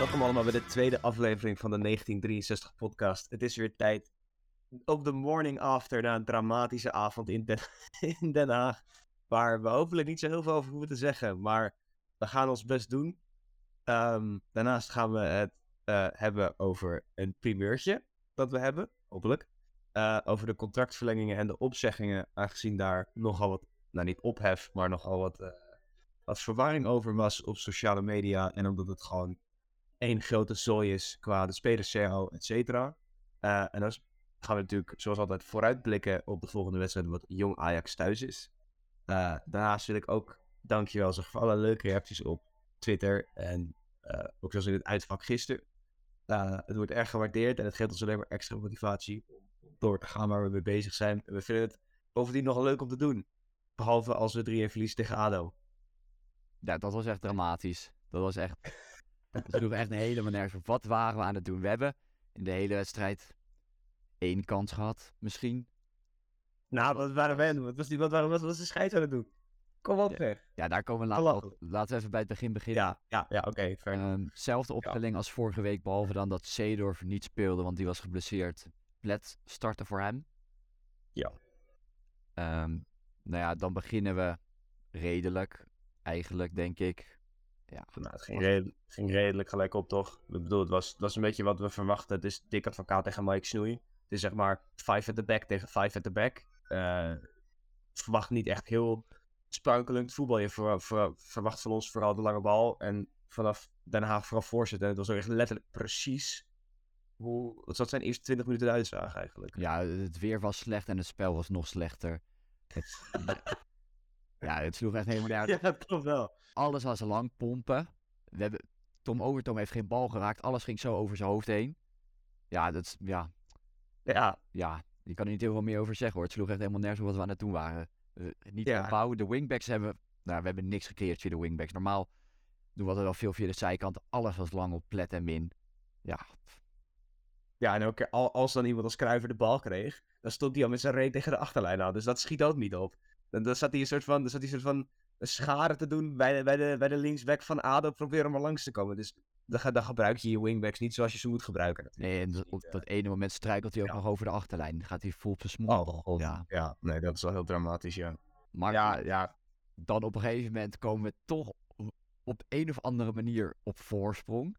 Welkom allemaal bij de tweede aflevering van de 1963 podcast. Het is weer tijd op de morning after na een dramatische avond in Den, in Den Haag. Waar we hopelijk niet zo heel veel over hoeven te zeggen, maar we gaan ons best doen. Ehm, daarnaast gaan we het eh, hebben over een primeurtje dat we hebben, hopelijk. Eh, over de contractverlengingen en de opzeggingen, aangezien daar nogal wat, nou niet ophef, maar nogal wat, uh, wat verwarring over was op sociale media. En omdat het gewoon één grote zooi is qua de spelers, CRO, et cetera. en dan gaan we natuurlijk, zoals altijd, vooruitblikken op de volgende wedstrijd, wat Jong Ajax thuis is. daarnaast wil ik ook dankjewel zeggen voor alle leuke reacties op Twitter. En ook zoals in het uitvak gisteren. het wordt erg gewaardeerd en het geeft ons alleen maar extra motivatie om door te gaan waar we mee bezig zijn. En we vinden het bovendien nogal leuk om te doen. Behalve als we 3-1 verliezen tegen ADO. Ja, dat was echt dramatisch. Dat was echt... Het sloeg echt helemaal nergens op. Wat waren we aan het doen? We hebben in de hele wedstrijd één kans gehad, misschien. Nou, wat waren we aan het doen? Wat was, die, wat, waren, wat was de scheids aan het doen? Kom op, zeg. Ja, daar komen we later Laten we even bij het begin beginnen. Ja, ja, ja oké. Okay, um, zelfde opstelling als vorige week, behalve dan dat Seedorf niet speelde, want die was geblesseerd. Plet starten voor hem. Ja. Um, nou ja, dan beginnen we redelijk, eigenlijk, denk ik. Ja, nou, het ging, redelijk, ging redelijk gelijk op, toch? Ik bedoel, het was, was een beetje wat we verwachten. Het is dik advocaat tegen Mike Snoei. Het is zeg maar 5 at the back tegen 5 at the back. Uh, verwacht niet echt heel sprankelend voetbal. Je ver, ver, verwacht van ons vooral de lange bal. En vanaf Den Haag vooral voorzetten. En het was ook echt letterlijk precies hoe, wat zijn de eerste 20 minuten de uitzag eigenlijk? Ja, het weer was slecht en het spel was nog slechter. Het, ja, het sloeg echt helemaal uit. Ja, dat klopt wel. Alles was lang pompen. We hebben, Tom Overtoom heeft geen bal geraakt. Alles ging zo over zijn hoofd heen. Ja, dat ja. Ja. Ja, je kan er niet heel veel meer over zeggen hoor. Het sloeg echt helemaal nergens op wat we aan het doen waren. Uh, niet ja. De wingbacks hebben, nou, we hebben niks gecreëerd via de wingbacks. Normaal doen we wel veel via de zijkant. Alles was lang op plet en min. Ja, ja, en ook als dan iemand als Kruiver de bal kreeg, dan stond hij al met zijn reet tegen de achterlijn aan. Dus dat schiet ook niet op. Dan, dan zat hij een soort van, dan zat hij een soort van schade te doen bij de, bij de, bij de linksback van ADO. Proberen om er langs te komen. Dus dan, dan gebruik je je wingbacks niet zoals je ze moet gebruiken. Nee, en op dat ene moment struikelt hij ook nog over de achterlijn. Dan gaat hij vol op zijn Oh, ja. ja, nee, dat is wel heel dramatisch, ja. Maar ja, ja, dan op een gegeven moment komen we toch op een of andere manier op voorsprong.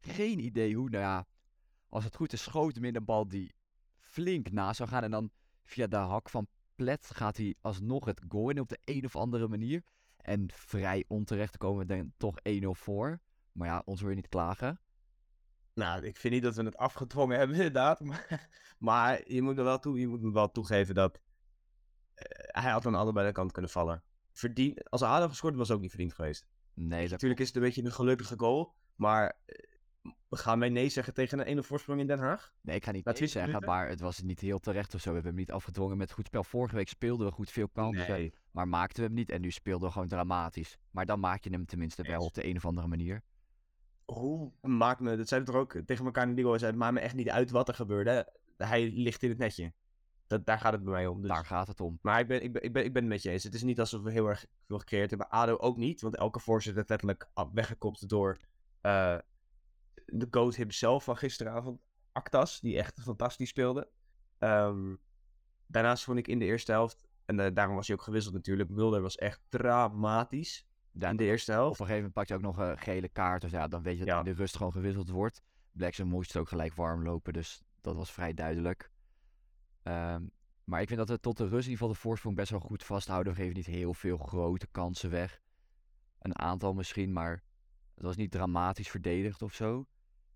Geen idee hoe, nou ja, als het goed is, schoot hem in een bal die flink na zou gaan. En dan via de hak van Plet gaat hij alsnog het goal in op de een of andere manier. En vrij onterecht komen we dan toch 1-0 voor. Maar ja, ons wil je niet klagen. Nou, ik vind niet dat we het afgedwongen hebben, inderdaad. Maar, je, moet er wel toe, je moet wel toegeven dat uh, hij had aan allebei de kant kunnen vallen. Verdien, als Adam gescoord was ook niet verdiend geweest. Nee, Natuurlijk is het een beetje een gelukkige goal. Maar eh, Gaan wij nee zeggen tegen een ene voorsprong in Den Haag? Nee, ik ga niet nee zeggen, maar het was niet heel terecht of zo. We hebben hem niet afgedwongen met goed spel. Vorige week speelden we goed veel kansen, maar maakten we hem niet. En nu speelden we gewoon dramatisch. Maar dan maak je hem tenminste wel op de een of andere manier. Hoe maakt me, dat zeiden we toch ook tegen elkaar in de Liga, het maakt me echt niet uit wat er gebeurde. Hij ligt in het netje. Dat, daar gaat het bij mij om. Dus. Daar gaat het om. Maar ik ben, ik, ben, ik, ben, ik ben het met je eens. Het is niet alsof we heel erg veel gecreëerd hebben. ADO ook niet, want elke voorzet werd letterlijk weggekopt door uh, de GOAT himself van gisteravond, Actas, die echt fantastisch speelde. Um, daarnaast vond ik in de eerste helft, en uh, daarom was hij ook gewisseld natuurlijk, Mulder was echt dramatisch ja, in de eerste helft. Op een gegeven moment pak je ook nog een gele kaart, dus ja, dan weet je dat in de rust gewoon gewisseld wordt. Blackson moest ook gelijk warm lopen, dus dat was vrij duidelijk. Um, maar ik vind dat we tot de rust in ieder geval de voorsprong best wel goed vasthouden. We geven niet heel veel grote kansen weg. Een aantal misschien, maar het was niet dramatisch verdedigd of zo.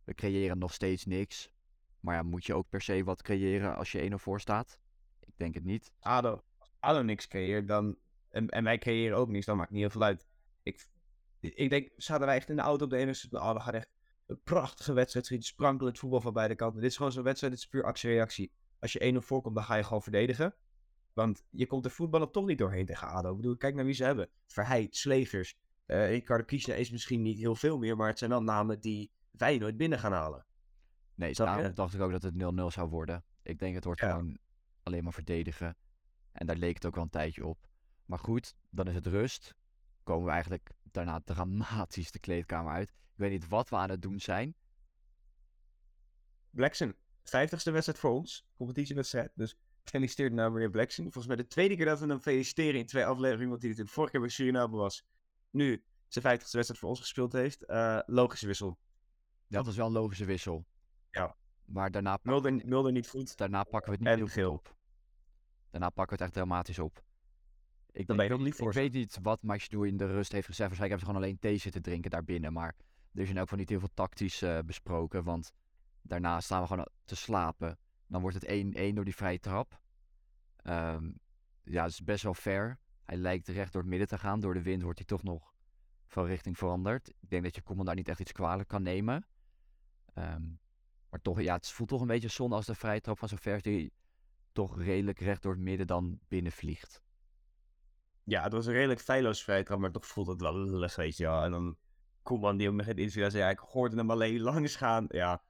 We creëren nog steeds niks. Maar ja, moet je ook per se wat creëren als je 1-0 voor staat? Ik denk het niet. ADO, ADO niks creëert, dan, en, en wij creëren ook niks, dan maakt niet heel veel uit. Ik, ik denk, zaten wij echt in de auto op de ene oh, we gaan echt een prachtige wedstrijd schieten, sprankelend voetbal van beide kanten. Dit is gewoon zo'n wedstrijd, dit is puur actie-reactie. Als je 1-0 voorkomt, dan ga je gewoon verdedigen. Want je komt de voetballen toch niet doorheen tegen ADO. Ik bedoel, kijk naar wie ze hebben. Verheid, Slegers, uh, Ricardo Kiesna is misschien niet heel veel meer, maar het zijn wel namen die wij nooit binnen gaan halen. Nee, daarom dacht ik ook dat het 0-0 zou worden. Ik denk het wordt gewoon alleen maar verdedigen. En daar leek het ook wel een tijdje op. Maar goed, dan is het rust. Komen we eigenlijk daarna dramatisch de kleedkamer uit. Ik weet niet wat we aan het doen zijn. Blackson, 50ste wedstrijd voor ons, competitiewedstrijd. Dus gefeliciteerd naar meneer Blackson. Volgens mij de tweede keer dat we hem feliciteren in twee afleveringen, want hij de vorige keer bij Suriname was. Nu zijn 50ste wedstrijd voor ons gespeeld heeft. Uh, logische wissel. Dat was wel een logische wissel. Ja. Maar daarna... Mulder, Mulder niet goed. Daarna pakken we het niet heel veel op. Daarna pakken we het echt dramatisch op. Ik, ben je niet voor. Ik weet niet wat Max in de rust heeft gezegd. Waarschijnlijk hebben ze gewoon alleen thee zitten drinken daarbinnen. Maar er is in elk geval niet heel veel tactisch uh, besproken. Want daarna staan we gewoon te slapen. Dan wordt het 1-1 door die vrije trap. Um, ja, het is best wel fair. Hij lijkt recht door het midden te gaan. Door de wind wordt hij toch nog van richting veranderd. Ik denk dat je Koeman daar niet echt iets kwalijk kan nemen. Um, maar toch, ja, het voelt toch een beetje zonde als de vrije trap van zo'n die toch redelijk recht door het midden dan binnenvliegt. Ja, het was een redelijk feilloos vrije trap, maar toch voelt het wel lullig, weet je. En dan Koeman die in interview zei, ja, ik hoorde hem alleen langs gaan. Ja,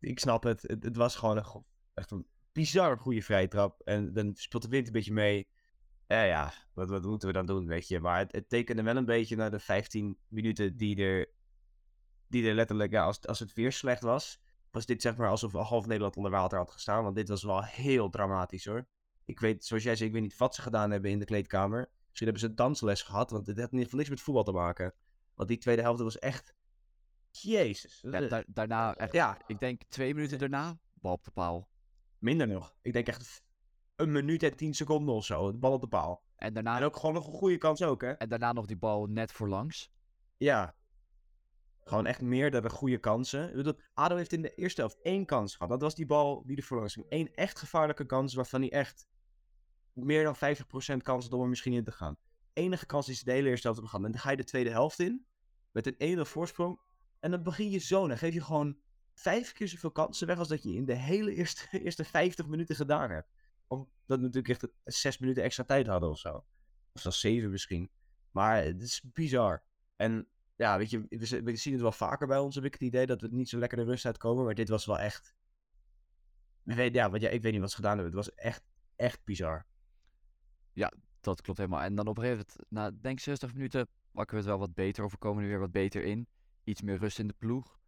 ik snap het. Het, het was gewoon een, echt een bizar goede vrije trap. En dan speelt de wind een beetje mee. Ja, ja, wat, wat moeten we dan doen, weet je. Maar het, het tekende wel een beetje naar de 15 minuten die er, die er letterlijk, ja, als, als het weer slecht was, was dit zeg maar alsof half Nederland onder water had gestaan. Want dit was wel heel dramatisch hoor. Ik weet, zoals jij zei, ik weet niet wat ze gedaan hebben in de kleedkamer. Misschien hebben ze dansles gehad, want dit had niet niks met voetbal te maken. Want die tweede helft was echt... Jezus. Ja, daarna, echt, ja. ik denk twee minuten daarna, bal op de paal. Minder nog. Ik denk echt een minuut en tien seconden of zo. De bal op de paal. En, daarna... en ook gewoon nog een goede kans ook, hè? En daarna nog die bal net voorlangs. Ja. Gewoon echt meerdere goede kansen. Ado heeft in de eerste helft één kans gehad. Dat was die bal die er voorlangs ging. Eén echt gevaarlijke kans waarvan hij echt meer dan 50% kans had om er misschien in te gaan. Enige kans is de hele eerste helft te gaan. En dan ga je de tweede helft in. Met een 1 voorsprong. En dan begin je zo. Dan geef je gewoon vijf keer zoveel kansen weg als dat je in de hele eerste, eerste 50 minuten gedaan hebt. Omdat we natuurlijk echt zes minuten extra tijd hadden of zo. Of zelfs zeven misschien. Maar het is bizar. En ja, weet je, we, zien het wel vaker bij ons, heb ik het idee, dat we niet zo lekker de rust uitkomen. Maar dit was wel echt... Ja, want ja, ik weet niet wat ze gedaan hebben. Het was echt, echt bizar. Ja, dat klopt helemaal. En dan op een gegeven moment, na denk 60 minuten, pakken we het wel wat beter. Of we komen er weer wat beter in. Iets meer rust in de ploeg.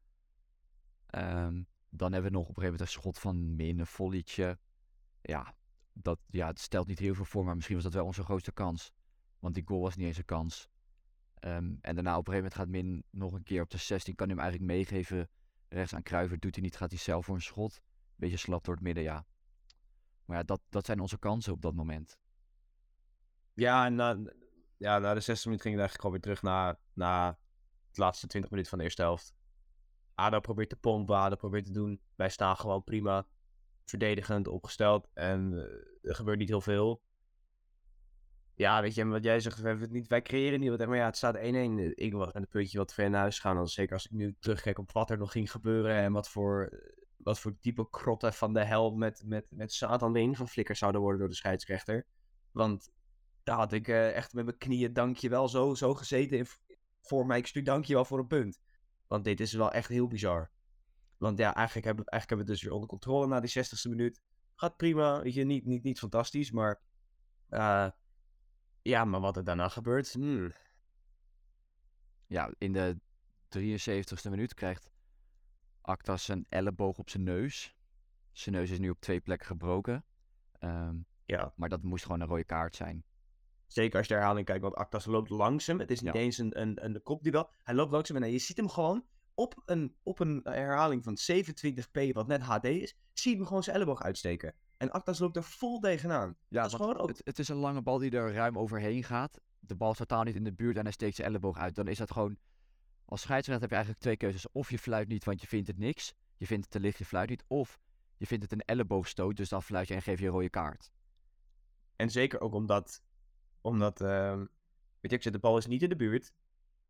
Um, dan hebben we nog op een gegeven moment een schot van Min, een volleytje. Ja, dat, ja, het stelt niet heel veel voor, maar misschien was dat wel onze grootste kans. Want die goal was niet eens een kans. Um, en daarna op een gegeven moment gaat Min nog een keer op de 16. Kan hij hem eigenlijk meegeven. Rechts aan Kruiver doet hij niet. Gaat hij zelf voor een schot. Beetje slap door het midden, ja. Maar ja, dat, dat zijn onze kansen op dat moment. Ja, en na, ja, na de 60 minuten ging het eigenlijk gewoon weer terug naar, naar de laatste 20 minuten van de eerste helft. ADO probeert te pompen, ADO probeert te doen. Wij staan gewoon prima verdedigend opgesteld en uh, er gebeurt niet heel veel. Ja, weet je, wat jij zegt, we hebben het niet, wij creëren niet wat, maar ja, het staat 1-1. Ik was aan het puntje wat ver naar huis gaan, dan zeker als ik nu terugkijk op wat er nog ging gebeuren en wat voor, wat voor type krotten van de hel met, met, met Satan in van flikker zouden worden door de scheidsrechter. Want daar had ik uh, echt met mijn knieën dankjewel zo, zo gezeten voor mij. Ik stuur dankjewel voor een punt. Want dit is wel echt heel bizar. Want ja, eigenlijk hebben, eigenlijk hebben we het dus weer onder controle na die 60ste minuut. Gaat prima, weet je, niet, niet, niet fantastisch, maar... Uh, ja, maar wat er daarna gebeurt... Hmm. Ja, in de 73ste minuut krijgt Actas zijn elleboog op zijn neus. Zijn neus is nu op twee plekken gebroken. Um, ja. Maar dat moest gewoon een rode kaart zijn. Zeker als je de herhaling kijkt, want Actas loopt langzaam. Het is niet eens een, een, een kopduel. Hij loopt langzaam en je ziet hem gewoon op een, op een herhaling van 27p, wat net HD is, zie je hem gewoon zijn elleboog uitsteken. En Actas loopt er vol tegenaan. Ja, is ook... het, het, is een lange bal die er ruim overheen gaat. De bal is totaal niet in de buurt en hij steekt zijn elleboog uit. Dan is dat gewoon... Als scheidsrechter heb je eigenlijk twee keuzes. Of je fluit niet, want je vindt het niks. Je vindt het te licht, je fluit niet. Of je vindt het een elleboogstoot, dus dan fluit je en geef je een rode kaart. En zeker ook omdat omdat, uh, weet je, ik zeg, de bal is niet in de buurt.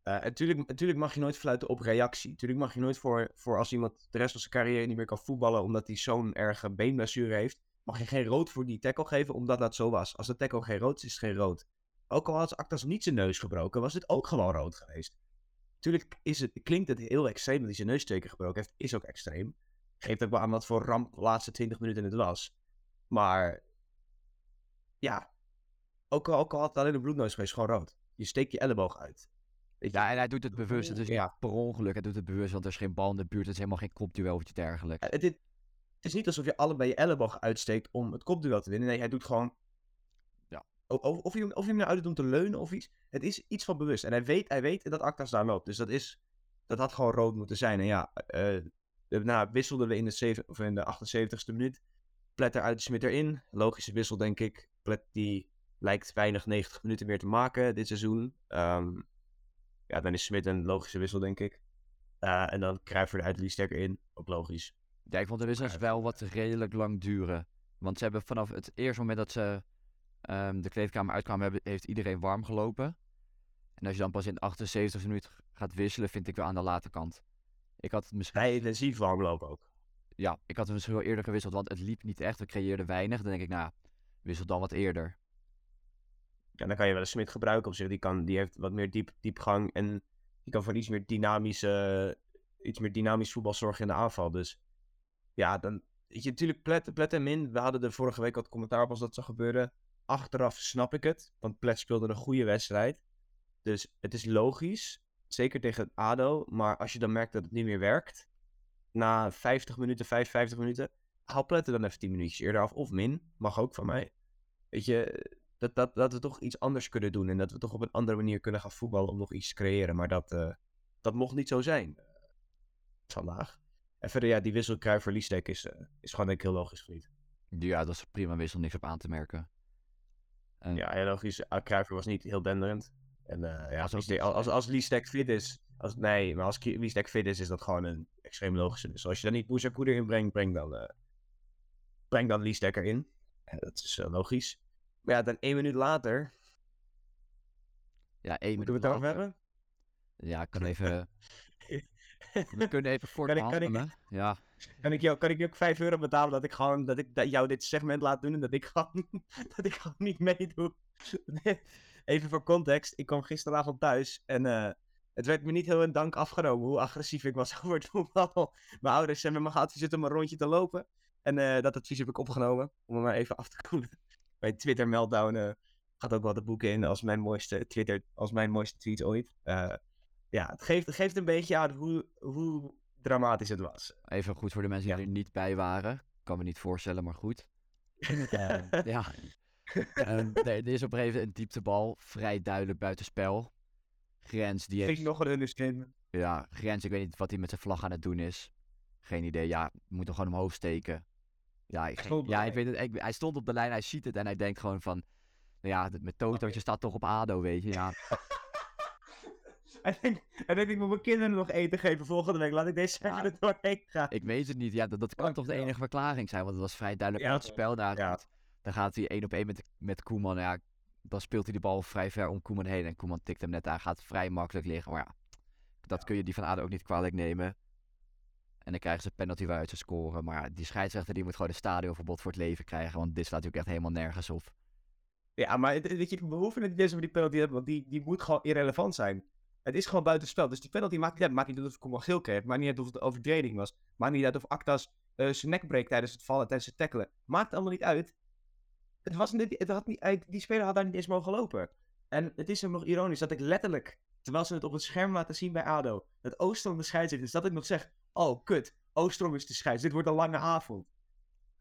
Uh, natuurlijk, natuurlijk mag je nooit fluiten op reactie. Natuurlijk mag je nooit voor, voor als iemand de rest van zijn carrière niet meer kan voetballen omdat hij zo'n erge beenblessure heeft, mag je geen rood voor die tackle geven omdat dat zo was. Als de tackle geen rood is, is het geen rood. Ook al had Actas niet zijn neus gebroken, was het ook gewoon rood geweest. Natuurlijk is het, klinkt het heel extreem dat hij zijn neusteken gebroken heeft. Is ook extreem. Geeft ook wel aan wat voor ramp de laatste 20 minuten het was. Maar ja, ook al, ook al had het alleen een bloedneus geweest, gewoon rood. Je steekt je elleboog uit. Ja, en hij doet het bewust. Het is ja. per ongeluk. Hij doet het bewust, want er is geen bal in de buurt. Het is helemaal geen kopduel of iets dergelijks. Het, het, is niet alsof je allebei je elleboog uitsteekt om het kopduel te winnen. Nee, hij doet gewoon... Ja. Of, of, je, of je hem nou uit doet om te leunen of iets. Het is iets van bewust. En hij weet, hij weet dat Actas daar loopt. Dus dat is... Dat had gewoon rood moeten zijn. En ja, uh, nou, wisselden we in de, 7, of in de 78ste minuut. Pletter uit Smit erin. Logische wissel, denk ik. Plet die lijkt weinig 90 minuten meer te maken dit seizoen. Um, ja, dan is Smit een logische wissel, denk ik. Uh, en dan Cruijff eruit, die sterker in. Ook logisch. Ja, ik vond de wissels wel wat redelijk lang duren. Want ze hebben vanaf het eerste moment dat ze um, de kleedkamer uitkwamen, hebben, heeft iedereen warm gelopen. En als je dan pas in de 78 minuut gaat wisselen, vind ik wel aan de late kant. Ik had het misschien... Hij intensief warm lopen ook. Ja, ik had het misschien wel eerder gewisseld, want het liep niet echt. We creëerden weinig. Dan denk ik, nou, wissel dan wat eerder. Ja, dan kan je wel een Smit gebruiken op zich. Die, kan, die heeft wat meer diep, diepgang en die kan voor iets meer dynamische, iets meer dynamisch voetbal zorgen in de aanval. Dus ja, dan, weet je, natuurlijk Plet, Plet en Min. We hadden de vorige week wat commentaar op als dat zou gebeuren. Achteraf snap ik het, want Plet speelde een goede wedstrijd. Dus het is logisch, zeker tegen ADO. Maar als je dan merkt dat het niet meer werkt, na 50 minuten, 55 minuten, haal Plet dan even 10 minuutjes eerder af. Of Min, mag ook van mij. Weet je, dat, dat, dat we toch iets anders kunnen doen. En dat we toch op een andere manier kunnen gaan voetballen om nog iets te creëren. Maar dat, uh, dat mocht niet zo zijn uh, vandaag. En verder, ja, die wissel Liestek is, uh, is gewoon denk ik heel logisch vriend. Ja, dat is prima wissel, niks op aan te merken. En... Ja, heel logisch. Kruijff was niet heel denderend. En ja, als, Liestek, als, als Liestek fit is, als, nee, maar als Liestek fit is, is dat gewoon een extreem logische. Dus als je dan niet Boezerkoe erin brengt, breng dan, breng dan Liestek erin. dat is logisch. Maar ja, dan één minuut later. Ja, één minuut. Moeten we het over hebben? Ja, ik kan even. we kunnen even kort kan ik, kan ik, ja. Kan ik, jou, kan ik je ook 5 euro betalen dat ik gewoon dat ik dat jou dit segment laat doen en dat ik gewoon, dat ik gewoon niet meedoe? even voor context. Ik kwam gisteravond thuis en uh, het werd me niet heel in dank afgenomen hoe agressief ik was over het voetbal. Mijn ouders hebben me geadviseerd om een rondje te lopen. En uh, dat advies heb ik opgenomen om me maar even af te koelen bij Twitter Meltdown uh, gaat ook wel de boeken in als mijn mooiste Twitter, als mijn mooiste tweet ooit. Uh, ja, het geeft, het geeft een beetje aan hoe, hoe dramatisch het was. Even goed voor de mensen die er niet bij waren. Kan me niet voorstellen, maar goed. uh, ja. nee, er is op een gegeven een dieptebal, vrij duidelijk buitenspel. Grens die heeft... nog een understatement. Ja, Grens, ik weet niet wat hij met zijn vlag aan het doen is. Geen idee, ja, moet hem gewoon omhoog steken. Ja, ik, ja, ik weet het. hij stond op de lijn, hij ziet het en hij denkt gewoon van... Nou ja, met Toto, je staat toch op ADO, weet je. Ja. en denk, en denk ik moet mijn kinderen nog eten geven volgende week. Laat ik deze ja, er doorheen gaan. Ik weet het niet. Ja, dat, dat kan toch de enige verklaring zijn. Want het was vrij duidelijk ja, het spel daar. Ja. Dan gaat hij één op één met, met Koeman. Ja, dan speelt hij de bal vrij ver om Koeman heen. En Koeman tikt hem net aan. Gaat vrij makkelijk liggen. Maar ja, dat kun je die van ADO ook niet kwalijk nemen. En dan krijgen ze penalty waar uit te scoren. Maar die scheidsrechter die moet gewoon een stadionverbod voor het leven krijgen. Want dit slaat natuurlijk echt helemaal nergens op. Ja, maar weet je, we hoeven niet eens over die penalty hebben. Want die, die moet gewoon irrelevant zijn. Het is gewoon buitenspel. Dus die penalty maakt niet uit. Maakt niet uit of Koeman geel kreeg. Maakt niet uit of het overtreding was. Maakt niet uit of Actas uh, zijn nek breekt tijdens het vallen, tijdens het tackelen. Maakt allemaal niet uit. Het was niet, het had niet, die speler had daar niet eens mogen lopen. En het is hem nog ironisch dat ik letterlijk, terwijl ze het op het scherm laten zien bij ADO, het Oostrom de scheidsrechter is, dat ik nog zeg, oh kut, Oostrom is de scheids. Dit wordt een lange avond.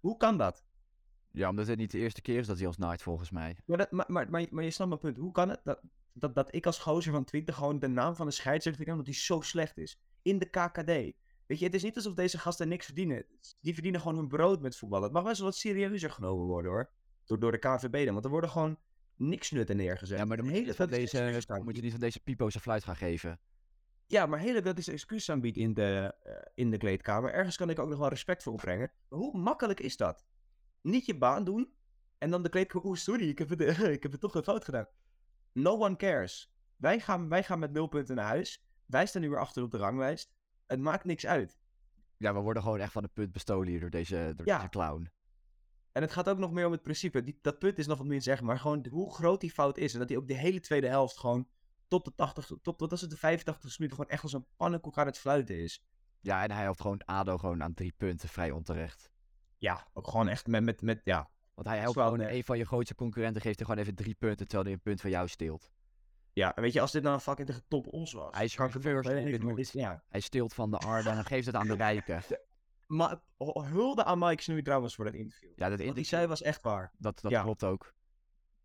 Hoe kan dat? Ja, omdat het niet de eerste keer is dat hij ons naait, volgens mij. Maar, dat, maar, maar, maar, maar, je snapt mijn punt. Hoe kan het dat, dat, dat ik als gozer van 20 gewoon de naam van de scheidsrechter kan, omdat hij zo slecht is? In de KKD. Weet je, het is niet alsof deze gasten niks verdienen. Die verdienen gewoon hun brood met voetballen. Het mag wel eens wat serieuzer genomen worden, hoor. Door, door de KVB dan. Want er worden gewoon niks nutten neergezet. Ja, maar dan moet je, deze, moet je niet van deze pipo's fluit gaan geven. Ja, maar hele dat is excuus aanbiedt in de, uh, in de kleedkamer. Ergens kan ik ook nog wel respect voor opbrengen. Maar hoe makkelijk is dat? Niet je baan doen en dan de kleedkamer. Oeh, sorry, ik heb, het, ik heb het toch een fout gedaan. No one cares. Wij gaan, wij gaan met nul punten naar huis. Wij staan nu weer achter op de ranglijst. Het maakt niks uit. Ja, we worden gewoon echt van het punt bestolen hier door deze, door deze clown. En het gaat ook nog meer om het principe. Die, dat punt is nog wat meer zeggen, maar gewoon hoe groot die fout is. En dat hij ook de hele tweede helft gewoon tot de 80, tot, wat was het, de 85 minuten gewoon echt als een pannenkoek aan het fluiten is. Ja, en hij helpt gewoon ADO gewoon aan drie punten vrij onterecht. Ja, ook gewoon echt met, met, met ja. Want hij helpt gewoon een van je grootste concurrenten, geeft er gewoon even drie punten, terwijl hij een punt van jou steelt. Ja, en weet je, als dit nou een fucking tegen top ons was. Hij is kan het first Ja. Hij steelt van de Arden en dan geeft het aan de rijken. Maar hulde aan Mike Snoei trouwens voor dat interview. Ja, dat, Wat hij interview, zei was echt waar. dat, dat Ja. klopt ook.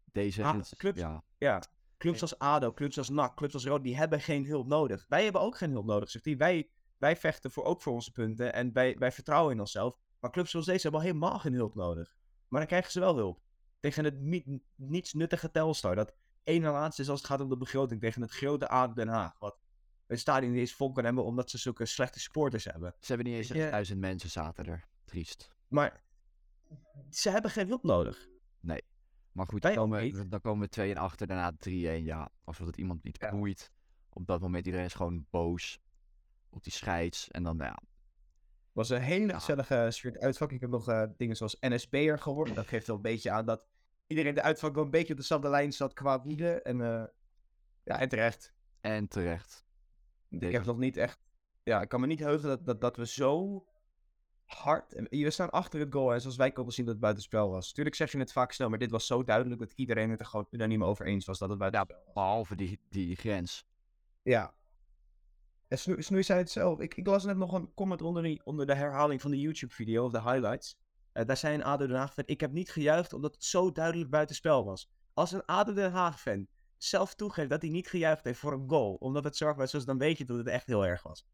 Deze, clubs- ja, Ja. Clubs als ADO, clubs als NAC, clubs als Rood, die hebben geen hulp nodig. Wij hebben ook geen hulp nodig, zegt hij. Wij, wij vechten voor, ook voor onze punten en wij, wij vertrouwen in onszelf. Maar clubs zoals deze hebben al helemaal geen hulp nodig. Maar dan krijgen ze wel hulp. Tegen het niet, niets nuttige Telstar. Dat één na laatste is als het gaat om de begroting. Tegen het grote ADO Den Haag. Wat een stadion niet eens vol kan hebben omdat ze zulke slechte supporters hebben. ze hebben niet eens Weet je- duizend mensen zaten er. Triest. Maar ze hebben geen hulp nodig. Maar goed, Wij dan komen, we- dan komen we 2 en achter, daarna 3-1. Ja, alsof het iemand niet Ja. boeit. Op dat moment iedereen is gewoon boos op die scheids. En dan, ja, was een hele Ja. gezellige sfeer. Uitvak. Ik heb nog eh, dingen zoals NSB'er geworden. Dat geeft wel een beetje aan dat iedereen de uitvak wel een beetje op dezelfde lijn zat qua woede. En eh, ja, en terecht. en terecht. Ik Deze- heb nog niet echt... Ja, ik kan me niet heugen dat, dat, dat we zo hard... We staan achter het goal en zoals wij konden zien dat het buitenspel was. Tuurlijk zeg je het vaak snel, maar dit was zo duidelijk dat iedereen het er gewoon unaniem over eens was dat het buitenspel was. Behalve die, die grens. Ja. En Snoei, Snoei zei het zelf. Ik, ik las net nog een comment onder, die, onder de herhaling van de YouTube-video, of de highlights. Eh, daar zei een ADO Den Haag-fan, ik heb niet gejuicht omdat het zo duidelijk buitenspel was. Als een ADO Den Haag-fan zelf toegeeft dat hij niet gejuicht heeft voor een goal, omdat het zorgbaar was, dan weet je dat het echt heel erg was.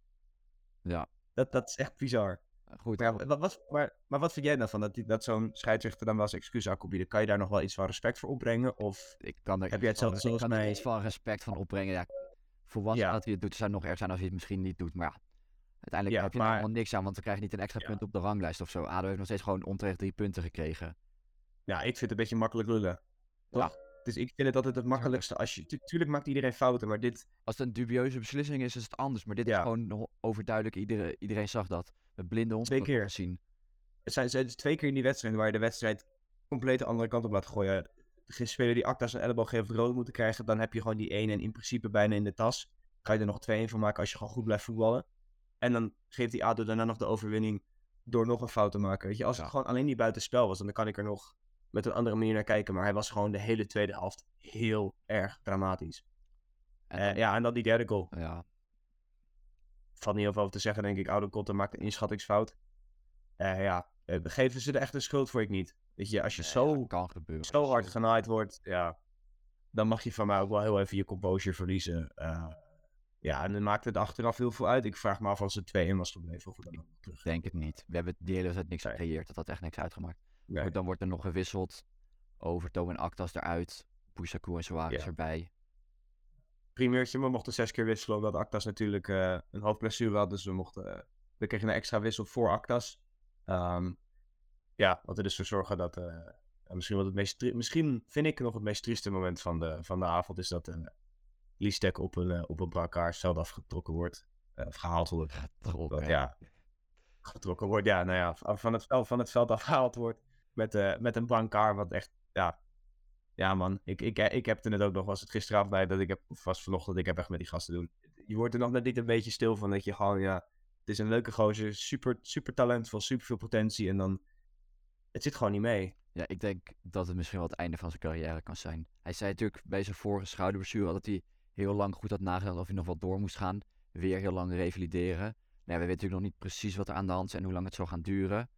Ja. Dat, dat is echt bizar. Goed, Maar, wat, wat, maar, maar wat vind jij dan van dat, die- dat zo'n scheidsrechter dan wel eens excuus komt bieden? Kan je daar nog wel iets van respect voor opbrengen? Of ik kan er heb jij van- hetzelfde zoals ik kan er iets van respect van opbrengen. Ja, volwassen Ja. dat hij het doet, het zou nog erg zijn als hij het misschien niet doet. Maar ja, uiteindelijk Ja, heb je maar- er helemaal niks aan, want dan krijg je niet een extra punt op de ranglijst of zo. ADO heeft nog steeds gewoon onterecht drie punten gekregen. Ja, ik vind het een beetje makkelijk lullen. Ja. Toch? Dus ik vind het altijd het makkelijkste als je... tu- tuurlijk maakt iedereen fouten, maar dit... Als het een dubieuze beslissing is, is het anders. Maar dit is gewoon overduidelijk. Iedereen, iedereen zag dat. Met blinde hond Twee keer. zien. Het zijn, is twee keer in die wedstrijd waar je de wedstrijd compleet de andere kant op laat gooien. Geen speler die Acta zijn elleboog heeft rood moeten krijgen, dan heb je gewoon die ene en in principe bijna in de tas. Kan je er nog twee in van maken als je gewoon goed blijft voetballen. En dan geeft die ADO daarna nog de overwinning door nog een fout te maken. Weet je, als het gewoon alleen die buitenspel was, dan kan ik er nog met een andere manier naar kijken. Maar hij was gewoon de hele tweede helft heel erg dramatisch. En Eh, ja, en dan die derde goal. ja, valt niet heel veel over te zeggen, denk ik. Oude Kotten maakt een inschattingsfout. Eh, ja, eh, geven ze er echt een schuld voor? Ik niet. Weet je, als je nee, zo, kan gebeuren. zo hard genaaid wordt, ja, dan mag je van mij ook wel heel even je composure verliezen. Eh, ja, en dan maakt het achteraf heel veel uit. Ik vraag me af als het 2-1 was gebleven of we dan terug. Ik denk het niet. We hebben die hele tijd niks Nee. gecreëerd. Dat had echt niks uitgemaakt. Nee. Dan wordt er nog gewisseld. Overtoom en Actas eruit. Bousakou en Suarez Ja. erbij. Primeurtje, we mochten zes keer wisselen, omdat Actas natuurlijk eh, een hoofdblessure had. Dus we mochten, eh, we kregen een extra wissel voor Actas. Ehm, ja, wat er dus voor zorgen dat, eh, misschien, wat het meest misschien vind ik nog het meest trieste moment van de, van de avond, is dat uh, Liestek op een, op een brancard zelf afgetrokken wordt. of gehaald wordt. Getrokken. Dat, ja, getrokken wordt, ja, nou ja, van het, veld- van het veld afgehaald wordt met, met een brancard, wat echt, ja, ja man, ik, ik, ik heb er net ook nog, was het gisteravond bij, dat ik heb, of was vanochtend, ik heb echt met die gasten doen. Je wordt er nog net niet een beetje stil van, dat je gewoon, ja, het is een leuke gozer, super, super talentvol, super veel potentie en dan, het zit gewoon niet mee. Ja, ik denk dat het misschien wel het einde van zijn carrière kan zijn. Hij zei natuurlijk bij zijn vorige schouderblessure dat hij heel lang goed had nagedacht of hij nog wat door moest gaan. Weer heel lang revalideren. Nou, ja, we weten natuurlijk nog niet precies wat er aan de hand is en hoe lang het zal gaan duren.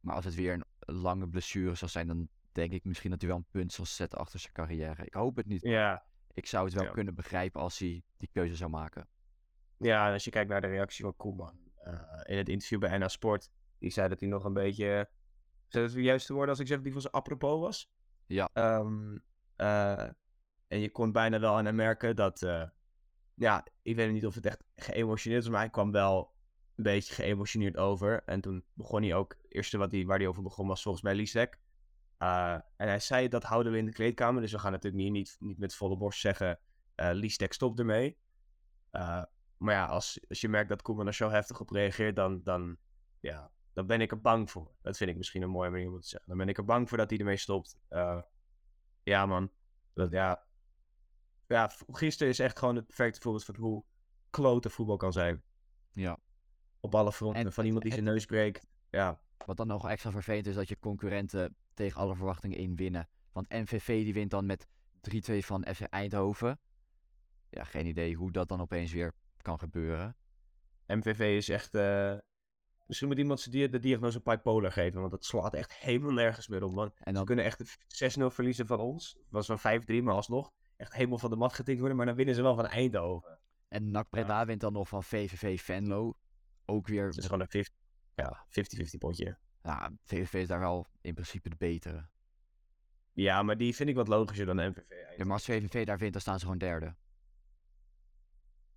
Maar als het weer een lange blessure zal zijn, dan denk ik misschien dat hij wel een punt zal zetten achter zijn carrière. Ik hoop het niet. Ja, Ik zou het wel Ja. kunnen begrijpen als hij die keuze zou maken. Ja, en als je kijkt naar de reactie van Koeman eh, in het interview bij NA Sport, die zei dat hij nog een beetje, zijn dat de juiste woorden als ik zeg dat hij van zijn apropos was? Ja. Ehm, eh, en je kon bijna wel aan hem merken dat, eh, ja, ik weet niet of het echt geëmotioneerd was, maar hij kwam wel een beetje geëmotioneerd over. En toen begon hij ook, het eerste wat hij, waar hij over begon was volgens mij Lisek. Eh, en hij zei, dat houden we in de kleedkamer, dus we gaan natuurlijk niet, niet, niet met volle borst zeggen, eh Lisek stopt ermee. Eh, maar ja, als, als je merkt dat Koeman er zo heftig op reageert, dan, dan, ja, dan ben ik er bang voor. Dat vind ik misschien een mooie manier om te zeggen. Dan ben ik er bang voor dat hij ermee stopt. Ja, man. Dat, ja. ja, gisteren is echt gewoon het perfecte voorbeeld van hoe klote voetbal kan zijn. Ja. Op alle fronten. En van iemand die zijn neus breekt. Ja, Wat dan nog extra vervelend is dat je concurrenten tegen alle verwachtingen in winnen. Want NVV die wint dan met 3-2 van FC Eindhoven. ja, geen idee hoe dat dan opeens weer kan gebeuren. MVV is echt... Uh... Misschien moet iemand ze de diagnose bipolar geven, want dat slaat echt helemaal nergens meer op, man. En dan... Ze kunnen echt 6-0 verliezen van ons. Was wel 5-3, maar alsnog echt helemaal van de mat getikt worden, maar dan winnen ze wel van Eindhoven. En NAC Breda wint dan nog van VVV Venlo. Ook weer... Het is gewoon een 50, ja, 50-50 potje. Ja, VVV is daar wel in principe de betere. Ja, maar die vind ik wat logischer dan MVV. Ja, maar als VVV daar wint, dan staan ze gewoon derde.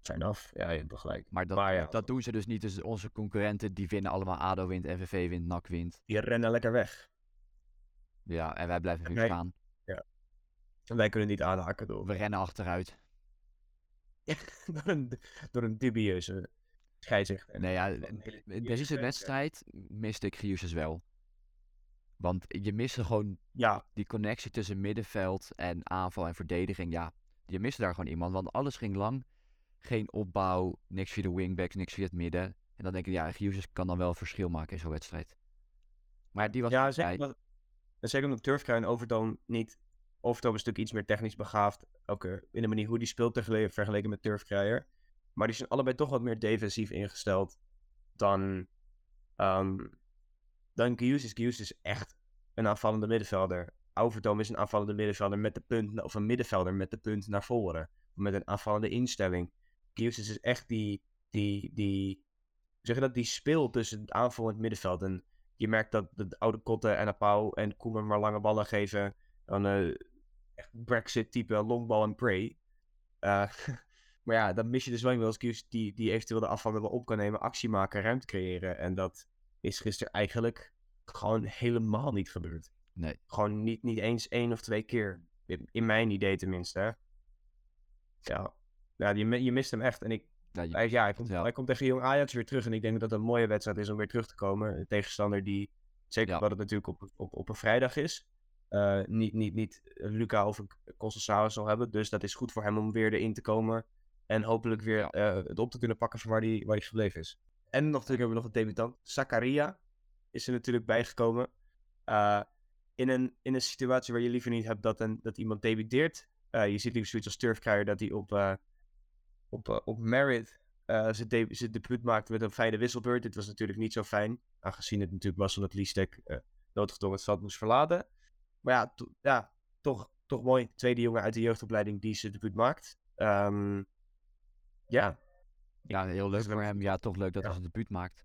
Zijn af, ja, je hebt gelijk. Maar dat, ja. dat doen ze dus niet. Dus onze concurrenten, die winnen allemaal. ADO wint, MVV wint, NAC wint. Die rennen lekker weg. Ja, en wij blijven nu staan. Ja. En wij kunnen niet aanhaken door. We rennen achteruit. door, een, door een dubieuze scheidsrechter. Nee, ja, deze wedstrijd miste ik Giuses wel. Want je miste gewoon ja. die connectie tussen middenveld en aanval en verdediging. Ja, je miste daar gewoon iemand. Want alles ging lang. Geen opbouw, niks via de wingbacks, niks via het midden. En dan denk ik, ja, Giuses kan dan wel verschil maken in zo'n wedstrijd. Maar die was... Ja, zeker, zeker omdat Turfkruin Overtoom niet Overtoom is natuurlijk iets meer technisch begaafd. Ook in de manier hoe die speelt vergeleken met Turfkruijer. Maar die zijn allebei toch wat meer defensief ingesteld dan, um, dan Gius is. is echt een aanvallende middenvelder. Overtoom is een aanvallende middenvelder met de punt, of een middenvelder met de punt naar voren. Met een aanvallende instelling. Gius is echt die, die, die, zeg je dat, die speelt tussen het aanval en het middenveld. En je merkt dat de oude Kotten en Apau en Koeman maar lange ballen geven. Dan uh, echt Brexit-type longball en pray. Uh, maar ja, dan mis je dus wel eens die, die eventueel de afval wel op kan nemen, actie maken, ruimte creëren. En dat is gisteren eigenlijk gewoon helemaal niet gebeurd. Nee. Gewoon niet, niet eens één of twee keer. In, mijn idee tenminste. Ja, ja je, je mist hem echt. En ik, ja, hij, ja, hij, komt, hij komt tegen Jong Ajax weer terug. En ik denk dat het een mooie wedstrijd is om weer terug te komen. Een tegenstander die, zeker wat het natuurlijk op, op, op een vrijdag is. Uh, niet, niet, niet Luca of Constanzaus zal hebben. Dus dat is goed voor hem om weer erin te komen. En hopelijk weer uh, het op te kunnen pakken van waar hij waar die gebleven is. En nog, natuurlijk hebben we nog een debutant. Zakaria is er natuurlijk bijgekomen. Uh, in, een, in een situatie waar je liever niet hebt dat, een, dat iemand debuteert. Uh, je ziet liever zoiets als Turfkruijer dat hij op, op, op merit zijn, de, zijn debuut maakte met een fijne wisselbeurt. Dit was natuurlijk niet zo fijn. Aangezien het natuurlijk was omdat Liestek noodgedwongen het veld moest verlaten. Maar ja, ja toch, toch mooi. Tweede jongen uit de jeugdopleiding die zijn debuut maakt. Um, ja. Ja, heel leuk voor hem. Ja, toch leuk dat hij zijn debuut maakt.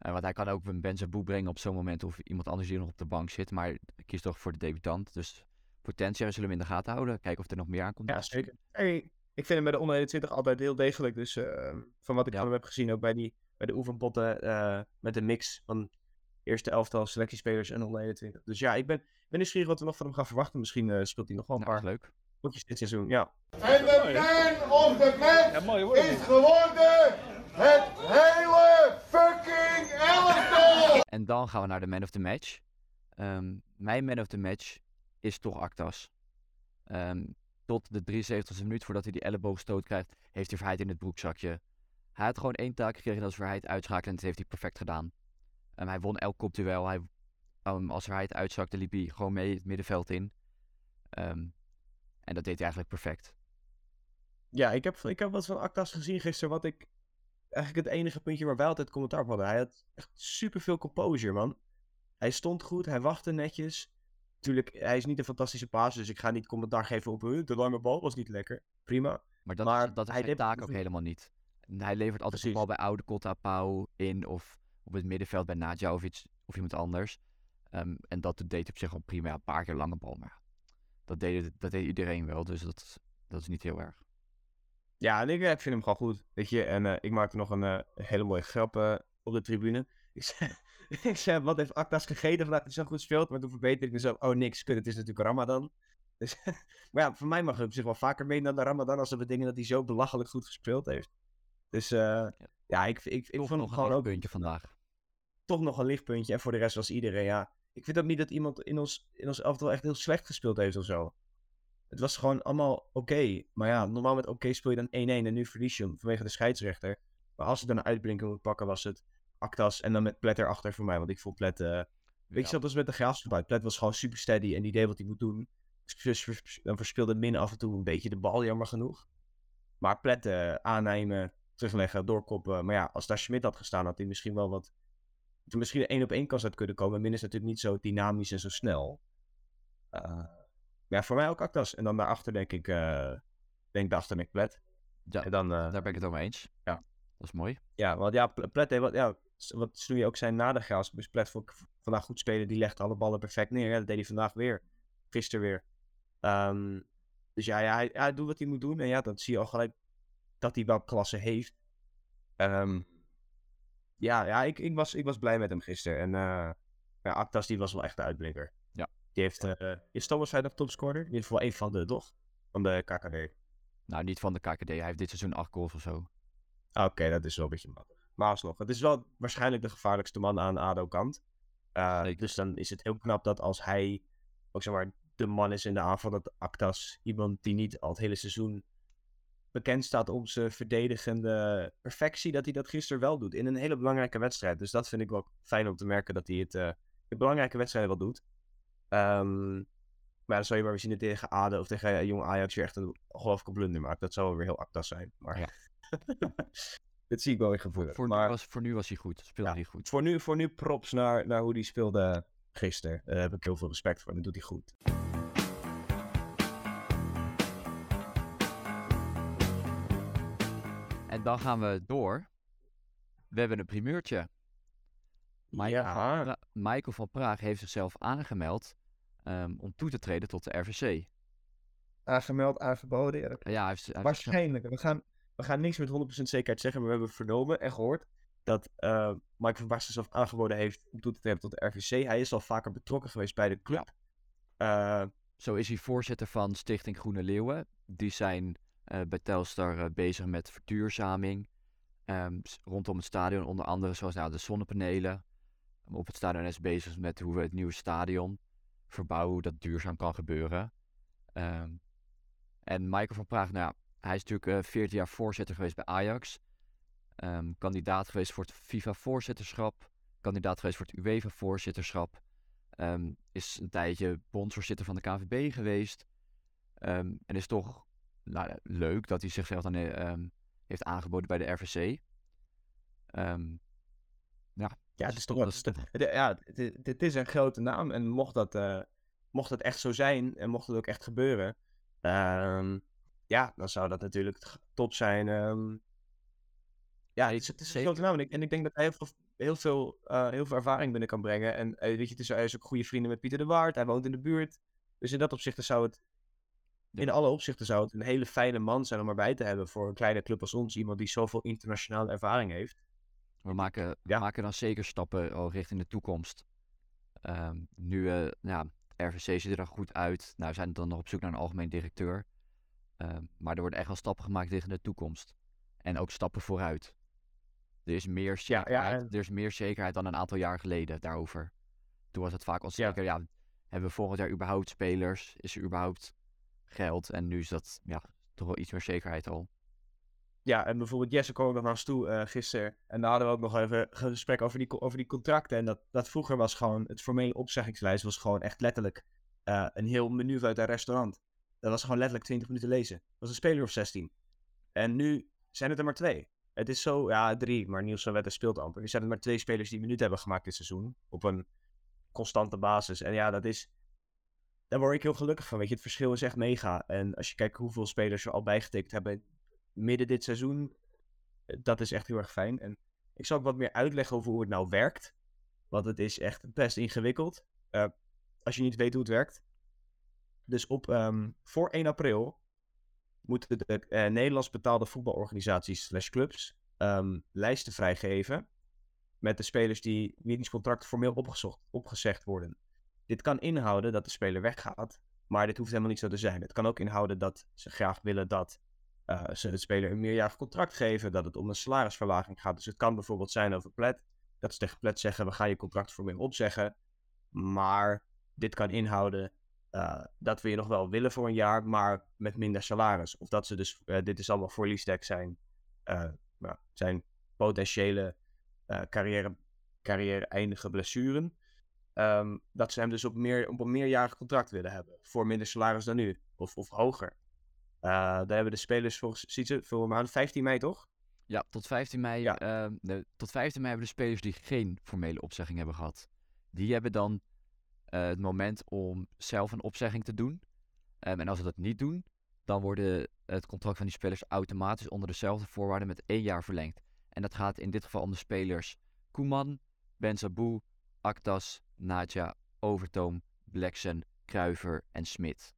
Uh, want hij kan ook een Benzaboe brengen op zo'n moment of iemand anders die nog op de bank zit. Maar kies toch voor de debutant. Dus potentie, we zullen hem in de gaten houden. Kijken of er nog meer aankomt. Ja, zeker. Hey, ik vind hem bij de onder 21 altijd heel degelijk. Dus uh, van wat ik van hem heb gezien, ook bij, die, bij de oefenpotten uh, met een mix van eerste elftal selectiespelers en onder 21. Dus ja, ik ben, ben nieuwsgierig wat we nog van hem gaan verwachten. Misschien uh, speelt hij nog wel een nou, paar leuk. Potjes dit seizoen. Ja. En de man of the match is geworden het hele fucking elftal! En dan gaan we naar de man of the match. Um, mijn man of the match is toch Actas. Um, tot de 73e minuut voordat hij die elleboogstoot krijgt, heeft hij Verheid in het broekzakje. Hij had gewoon één taak gekregen, dat is Verheid uitschakelen en dat heeft hij perfect gedaan. Um, hij won elk kopduel. Hij, um, als Verheid uitzakte, liep hij gewoon mee het middenveld in. Um, en dat deed hij eigenlijk perfect. Ja, ik heb, ik heb wat van Actas gezien gisteren, wat ik... Eigenlijk het enige puntje waar wij altijd commentaar op hadden. Hij had echt superveel composure, man. Hij stond goed, hij wachtte netjes. Tuurlijk, hij is niet een fantastische paas, dus ik ga niet commentaar geven op de lange bal was niet lekker. Prima. Maar dat, maar dat is hij taak ook helemaal niet. Hij levert altijd de bal bij oude Kotta Pau in of op het middenveld bij Nadja of, iets, of iemand anders. Um, en dat deed op zich al prima. Een paar keer lange bal, maar dat deed, dat deed iedereen wel. Dus dat, dat is niet heel erg. Ja, en ik, ik vind hem gewoon goed. Weet je, en uh, ik maakte nog een uh, hele mooie grap uh, op de tribune. Ik zei, ik zei, wat heeft Aktas gegeten vandaag? Hij zo goed speelt, maar toen verbeterde ik mezelf. Oh, niks, kut, het is natuurlijk Ramadan. Dus, maar ja, voor mij mag het op zich wel vaker mee naar de Ramadan als we dingen dat hij zo belachelijk goed gespeeld heeft. Dus ja. ja, ik, ik, ik, vond nog gewoon ook... een puntje vandaag. Toch nog een lichtpuntje. En voor de rest was iedereen, ja... Ik vind ook niet dat iemand in ons, in ons elftal echt heel slecht gespeeld heeft of zo. Het was gewoon allemaal oké. Maar ja, normaal met oké speel je dan 1-1 en nu verlies je hem vanwege de scheidsrechter. Maar als ik dan een uitblinker moet pakken, was het Actas en dan met Plet erachter voor mij. Want ik vond Plet... Uh, weet je, dat was met de graafschap uit. Plet was gewoon super steady en die deed wat hij moet doen. Dan verspeelde Min af en toe een beetje de bal, jammer genoeg. Maar pletten aannemen, terugleggen, doorkoppen. Maar ja, als daar Schmidt had gestaan, had hij misschien wel wat... Misschien een één op één kans had kunnen komen. Min is natuurlijk niet zo dynamisch en zo snel. Uh, ja, voor mij ook Actas. En dan daarachter denk ik, uh, denk daarachter ik Plet. Ja, en dan, uh, daar ben ik het over eens. Ja. Dat is mooi. Ja, want ja, Plet heeft wat, ja, wat Snoei ook zijn na de graas. Dus Plet vond vandaag goed spelen. Die legt alle ballen perfect neer. Ja, dat deed hij vandaag weer. Gisteren weer. Um, dus ja, ja hij, hij, doet wat hij moet doen. En ja, dan zie je al gelijk dat hij wel klasse heeft. Um, ja, ja ik, ik, was, ik was blij met hem gisteren. En uh, ja, Actas die was wel echt de uitblinker. Ja. Die heeft, uh, is Thomas hij nog topscorer? In ieder geval één van de, toch? Van de KKD. Nou, niet van de KKD. Hij heeft dit seizoen acht goals of zo. Oké, dat is wel een beetje makkelijk. Maar alsnog, het is wel waarschijnlijk de gevaarlijkste man aan ADO-kant. Uh, dus dan is het heel knap dat als hij, ook zeg maar, de man is in de aanval, dat Actas, iemand die niet al het hele seizoen bekend staat om zijn verdedigende perfectie, dat hij dat gisteren wel doet. In een hele belangrijke wedstrijd. Dus dat vind ik wel fijn om te merken dat hij het uh, in belangrijke wedstrijden wel doet. Um, maar dan zou je maar weer zien dat tegen ADO of tegen jong Ajax je echt een ongelooflijke blunder maakt. Dat zou wel weer heel Actas zijn. Maar ja. dat zie ik wel weer gevoelig. Voor, maar, was, voor nu was hij goed. Speelde ja, hij goed. Voor nu, voor nu props naar, naar hoe hij speelde gisteren. Daar heb ik heel veel respect voor. En dat doet hij goed. Dan gaan we door. We hebben een primeurtje. Michael, Michael van Praag heeft zichzelf aangemeld um, om toe te treden tot de RVC. Aangemeld, aangeboden? Ja, ja hij heeft, Waarschijnlijk. We gaan, we gaan niks met 100% zekerheid zeggen, maar we hebben vernomen en gehoord dat uh, Michael van Praag zichzelf aangeboden heeft om toe te treden tot de RVC. Hij is al vaker betrokken geweest bij de club. Ja. Uh, Zo is hij voorzitter van Stichting Groene Leeuwen. Die zijn bij Telstar uh, bezig met verduurzaming um, rondom het stadion. Onder andere zoals nou, de zonnepanelen. Op het stadion is bezig met hoe we het nieuwe stadion verbouwen, hoe dat duurzaam kan gebeuren. Um, en Michael van Praag, nou, hij is natuurlijk uh, 14 jaar voorzitter geweest bij Ajax. Kandidaat geweest voor het FIFA-voorzitterschap. Kandidaat geweest voor het UEFA-voorzitterschap. Is een tijdje bondsvoorzitter van de KVB geweest. En is toch nou, leuk dat hij zichzelf dan um, heeft aangeboden bij de RVC. Um, ja, ja, het is toch wel. Ja, dit is een grote naam. En mocht dat, uh, mocht dat echt zo zijn en mocht het ook echt gebeuren, um, ja, dan zou dat natuurlijk top zijn. Ja, het is, het is een grote naam. En ik, en ik denk dat hij heel veel, heel veel, uh, heel veel ervaring binnen kan brengen. En uh, weet je, het is, hij is ook goede vrienden met Pieter de Waard. Hij woont in de buurt. Dus in dat opzicht zou het in alle opzichten zou het een hele fijne man zijn om erbij te hebben voor een kleine club als ons. Iemand die zoveel internationale ervaring heeft. We maken, we ja. maken dan zeker stappen oh, richting de toekomst. Um, nu, uh, ja, RVC ziet er dan goed uit. Nou, we zijn dan nog op zoek naar een algemeen directeur. Um, maar er worden echt wel stappen gemaakt richting de toekomst. En ook stappen vooruit. Er is meer zekerheid, ja, ja, er is meer zekerheid dan een aantal jaar geleden daarover. Toen was het vaak al zeker, ja, hebben we volgend jaar überhaupt spelers? Is er überhaupt geld. En nu is dat ja, toch wel iets meer zekerheid al. Ja, en bijvoorbeeld Jesse kwam nog naar ons toe uh, gisteren. En daar hadden we ook nog even een gesprek over die, over die contracten. En dat, dat vroeger was gewoon, het formele opzeggingslijst was gewoon echt letterlijk uh, een heel menu uit een restaurant. Dat was gewoon letterlijk 20 minuten lezen. Dat was een speler of 16. En nu zijn het er maar twee. Het is zo, ja, drie, maar Niels van Wetter speelt amper. Er zijn er maar twee spelers die minuten hebben gemaakt dit seizoen. Op een constante basis. En ja, dat is, daar word ik heel gelukkig van. Weet je, het verschil is echt mega. En als je kijkt hoeveel spelers er al bijgetekend hebben midden dit seizoen, eh, dat is echt heel erg fijn. En ik zal ook wat meer uitleggen over hoe het nou werkt. Want het is echt best ingewikkeld. Uh, als je niet weet hoe het werkt. Dus op, um, voor 1 april moeten de uh, Nederlands betaalde voetbalorganisaties slash clubs um, lijsten vrijgeven met de spelers die wiens contract formeel opgezocht, opgezegd worden. Dit kan inhouden dat de speler weggaat, maar dit hoeft helemaal niet zo te zijn. Het kan ook inhouden dat ze graag willen dat uh, ze de speler een meerjarig contract geven, dat het om een salarisverlaging gaat. Dus het kan bijvoorbeeld zijn over Plet, dat ze tegen Plet zeggen, we gaan je contract voor meer opzeggen, maar dit kan inhouden uh, dat we je nog wel willen voor een jaar, maar met minder salaris. Of dat ze dus, uh, dit is allemaal voor Liesdek zijn, nou, zijn potentiële carrière, carrière eindige blessuren. Um, dat ze hem dus op, meer, op een meerjarig contract willen hebben. Voor minder salaris dan nu. Of, of hoger. daar hebben de spelers volgens, ziet ze, veel maanden 15 mei toch? Ja, tot 15 mei, ja. Ehm, tot 15 mei hebben de spelers die geen formele opzegging hebben gehad. Die hebben dan het moment om zelf een opzegging te doen. Ehm, en als ze dat niet doen, dan wordt het contract van die spelers automatisch onder dezelfde voorwaarden met één jaar verlengd. En dat gaat in dit geval om de spelers Koeman, Benzabou, Aktas, Nadja, Overtoom, Blackson, Kruiver en Smit.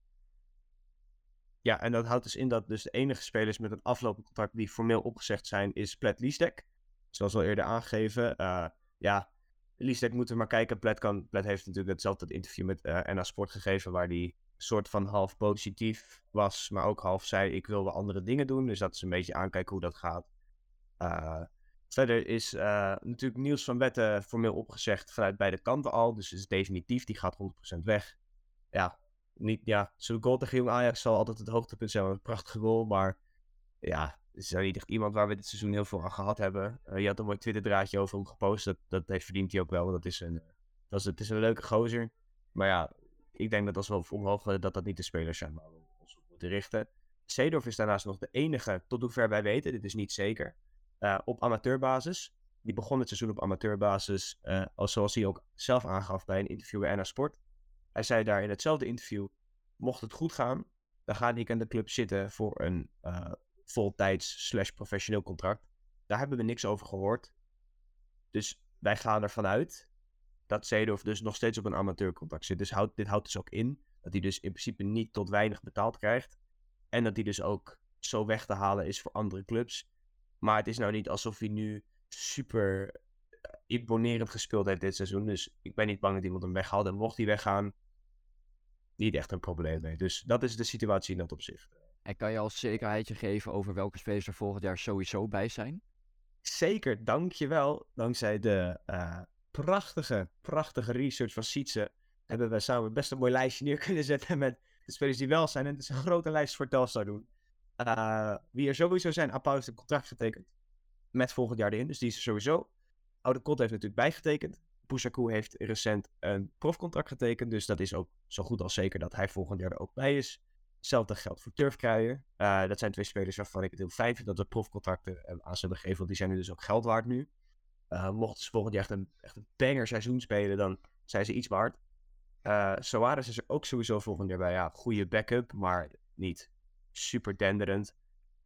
Ja, en dat houdt dus in dat dus de enige spelers met een aflopend contract die formeel opgezegd zijn, is Plet Liesdek. Zoals al eerder aangegeven. Uh, ja, Liesdek moeten we maar kijken. Plet, kan, Plet heeft natuurlijk hetzelfde interview met uh, NA Sport gegeven, waar hij soort van half positief was, maar ook half zei: Ik wil wel andere dingen doen. Dus dat is een beetje aankijken hoe dat gaat. Uh, verder is uh, natuurlijk Niels van Wetten formeel opgezegd vanuit beide kanten al. Dus het is definitief, die gaat 100% weg. Ja, niet, ja, goal tegen Jong Ajax zal altijd het hoogtepunt zijn. Een prachtige goal, maar ja, is niet echt iemand waar we dit seizoen heel veel aan gehad hebben. Uh, je had een mooi Twitter-draadje over hem gepost. Dat, dat heeft, verdient hij ook wel, want dat is een, dat is, het is een leuke gozer. Maar ja, ik denk dat als we omhoog dat dat niet de spelers zijn waar we ons op moeten richten. Seedorf is daarnaast nog de enige, tot hoever wij weten, dit is niet zeker, uh, op amateurbasis. Die begon het seizoen op amateurbasis, uh, als zoals hij ook zelf aangaf bij een interview bij NA Sport. Hij zei daar in hetzelfde interview, mocht het goed gaan, dan ga ik aan de club zitten voor een uh, voltijds slash professioneel contract. Daar hebben we niks over gehoord. Dus wij gaan ervan uit dat Seedorf dus nog steeds op een amateurcontract zit. Dus dit houdt dus ook in dat hij dus in principe niet tot weinig betaald krijgt. En dat hij dus ook zo weg te halen is voor andere clubs. Maar het is nou niet alsof hij nu super eh, imponerend gespeeld heeft dit seizoen. Dus ik ben niet bang dat iemand hem weghaalt. En mocht hij weggaan, niet echt een probleem mee. Dus dat is de situatie in dat opzicht. En kan je al zekerheidje geven over welke spelers er volgend jaar sowieso bij zijn? Zeker, dankjewel. Dankzij de uh, prachtige, prachtige research van Sietse hebben we samen best een mooi lijstje neer kunnen zetten met de spelers die wel zijn. En het is een grote lijst voor Telstar doen. Uh, wie er sowieso zijn, Apau een contract getekend. Met volgend jaar erin, dus die is er sowieso. Oude Kot heeft natuurlijk bijgetekend. Pousakou heeft recent een profcontract getekend. Dus dat is ook zo goed als zeker dat hij volgend jaar er ook bij is. Hetzelfde geldt voor Turfkruijer. Uh, dat zijn twee spelers waarvan ik het heel fijn vind dat we profcontracten aan ze hebben gegeven. Want die zijn nu dus ook geld waard nu. Uh, mochten ze volgend jaar echt een, echt een banger seizoen spelen, dan zijn ze iets waard. Uh, Soares is er ook sowieso volgend jaar bij. Ja, goede backup, maar niet super denderend.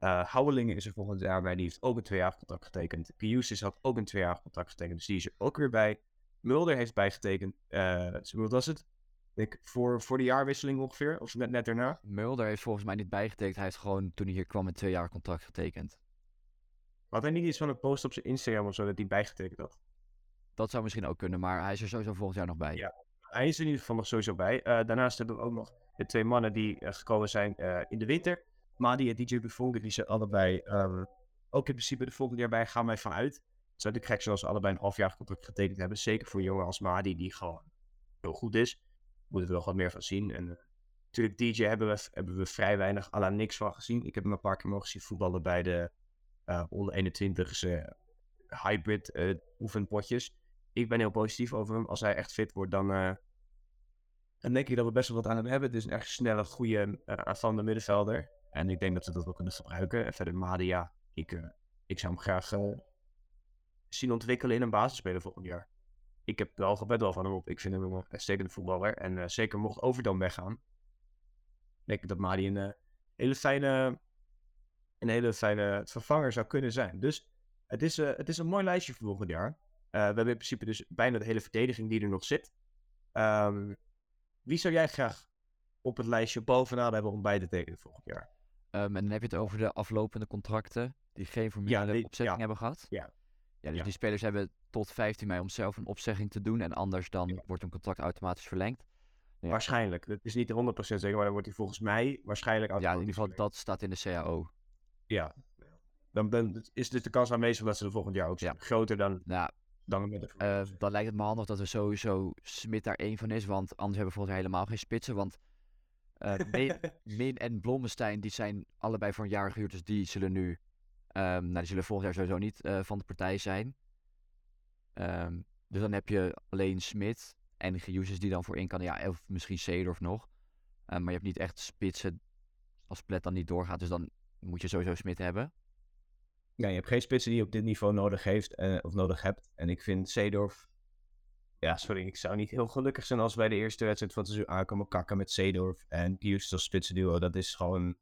Uh, Houwelingen is er volgend jaar bij. Die heeft ook een tweejarig contract getekend. Pius had ook een tweejarig contract getekend. Dus die is er ook weer bij. Mulder heeft bijgetekend. Uh, wat was het? Ik, voor, voor de jaarwisseling ongeveer. Of net, net daarna. Mulder heeft volgens mij niet bijgetekend. Hij heeft gewoon toen hij hier kwam een tweejarig contract getekend. Had hij niet iets van een post op zijn Instagram of zo dat hij bijgetekend had? Dat zou misschien ook kunnen, maar hij is er sowieso volgend jaar nog bij. Ja, hij is er in ieder geval nog sowieso bij. Uh, daarnaast hebben we ook nog de twee mannen die uh, gekomen zijn uh, in de winter. Madi en DJ Buffon, die zijn allebei um, ook in principe de volgende jaar bij, gaan wij vanuit. Is natuurlijk gek zoals allebei een halfjaar contract getekend hebben. Zeker voor jongen als Madi, die gewoon heel goed is. Moeten we nog wat meer van zien. En natuurlijk DJ hebben we, hebben we vrij weinig, à la niks van gezien. Ik heb hem een paar keer mogen zien voetballen bij de uh, onder 21 uh, hybrid oefenpotjes. Ik ben heel positief over hem. Als hij echt fit wordt, dan, dan denk ik dat we best wel wat aan hem hebben. Het is een echt snelle, goede aanvallende middenvelder. En ik denk dat we dat wel kunnen gebruiken. En verder Madia, ik, ik zou hem graag zien ontwikkelen in een basisspeler volgend jaar. Ik heb wel gebed wel van hem op. Ik vind hem een uitstekende voetballer. En zeker mocht Overdam weggaan, denk ik dat Madi een hele fijne een hele fijne vervanger zou kunnen zijn. Dus het is, uh, het is een mooi lijstje voor volgend jaar. Uh, we hebben in principe dus bijna de hele verdediging die er nog zit. Um, wie zou jij graag op het lijstje bovenaan hebben om bij te tekenen volgend jaar? Um, en dan heb je het over de aflopende contracten die geen formele ja, opzegging ja. hebben gehad. Ja. Ja, dus ja. die spelers hebben tot 15 mei om zelf een opzegging te doen. En anders dan wordt hun contract automatisch verlengd. Waarschijnlijk. Het is niet 100% zeker, maar dan wordt hij volgens mij waarschijnlijk Ja, in ieder geval dat staat in de CAO. Ja, dan ben, is dus de kans aanwezig dat ze er volgend jaar ook zijn. Ja. Groter dan, ja. Dan met uh, Dan lijkt het me handig dat er sowieso Smit daar één van is. Want anders hebben we volgens mij helemaal geen spitsen. Want uh, Min, Min, en Blommestein die zijn allebei voor een jaar gehuurd. Dus die zullen nu... Um, nou, die zullen volgend jaar sowieso niet uh, van de partij zijn. Um, dus dan heb je alleen Smit en Giuses die dan voor in kan. Ja, of misschien Seedorf nog. maar je hebt niet echt spitsen als Plet dan niet doorgaat, dus dan moet je sowieso Smit hebben. Ja, je hebt geen spitsen die je op dit niveau nodig heeft uh, of nodig hebt. En ik vind Seedorf... Ja, sorry, ik zou niet heel gelukkig zijn als wij de eerste wedstrijd van het seizoen aankomen kakken met Seedorf en Pius als spitsenduo. Dat is gewoon...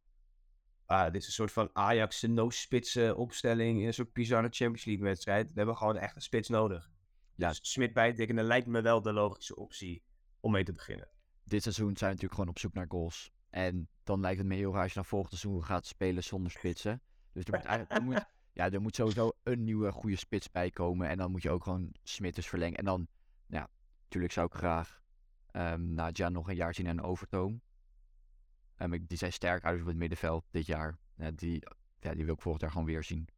Uh, dit is een soort van Ajax no-spitsen opstelling in een soort bizarre Champions League wedstrijd. We hebben gewoon echt een spits nodig. Ja. Dus Smit bijtekenen lijkt me wel de logische optie om mee te beginnen. Dit seizoen zijn we natuurlijk gewoon op zoek naar goals. En dan lijkt het me heel raar als je naar volgend seizoen gaat spelen zonder spitsen. Dus er moet, eigenlijk, er moet, ja, er moet sowieso een nieuwe goede spits bij komen. En dan moet je ook gewoon Smit verlengen. En dan, ja, natuurlijk zou ik graag um, na Jan nog een jaar zien en Overtoom. Um, die zijn sterk uit op het middenveld dit jaar. Ja, die, ja, die wil ik volgend jaar gewoon weer zien.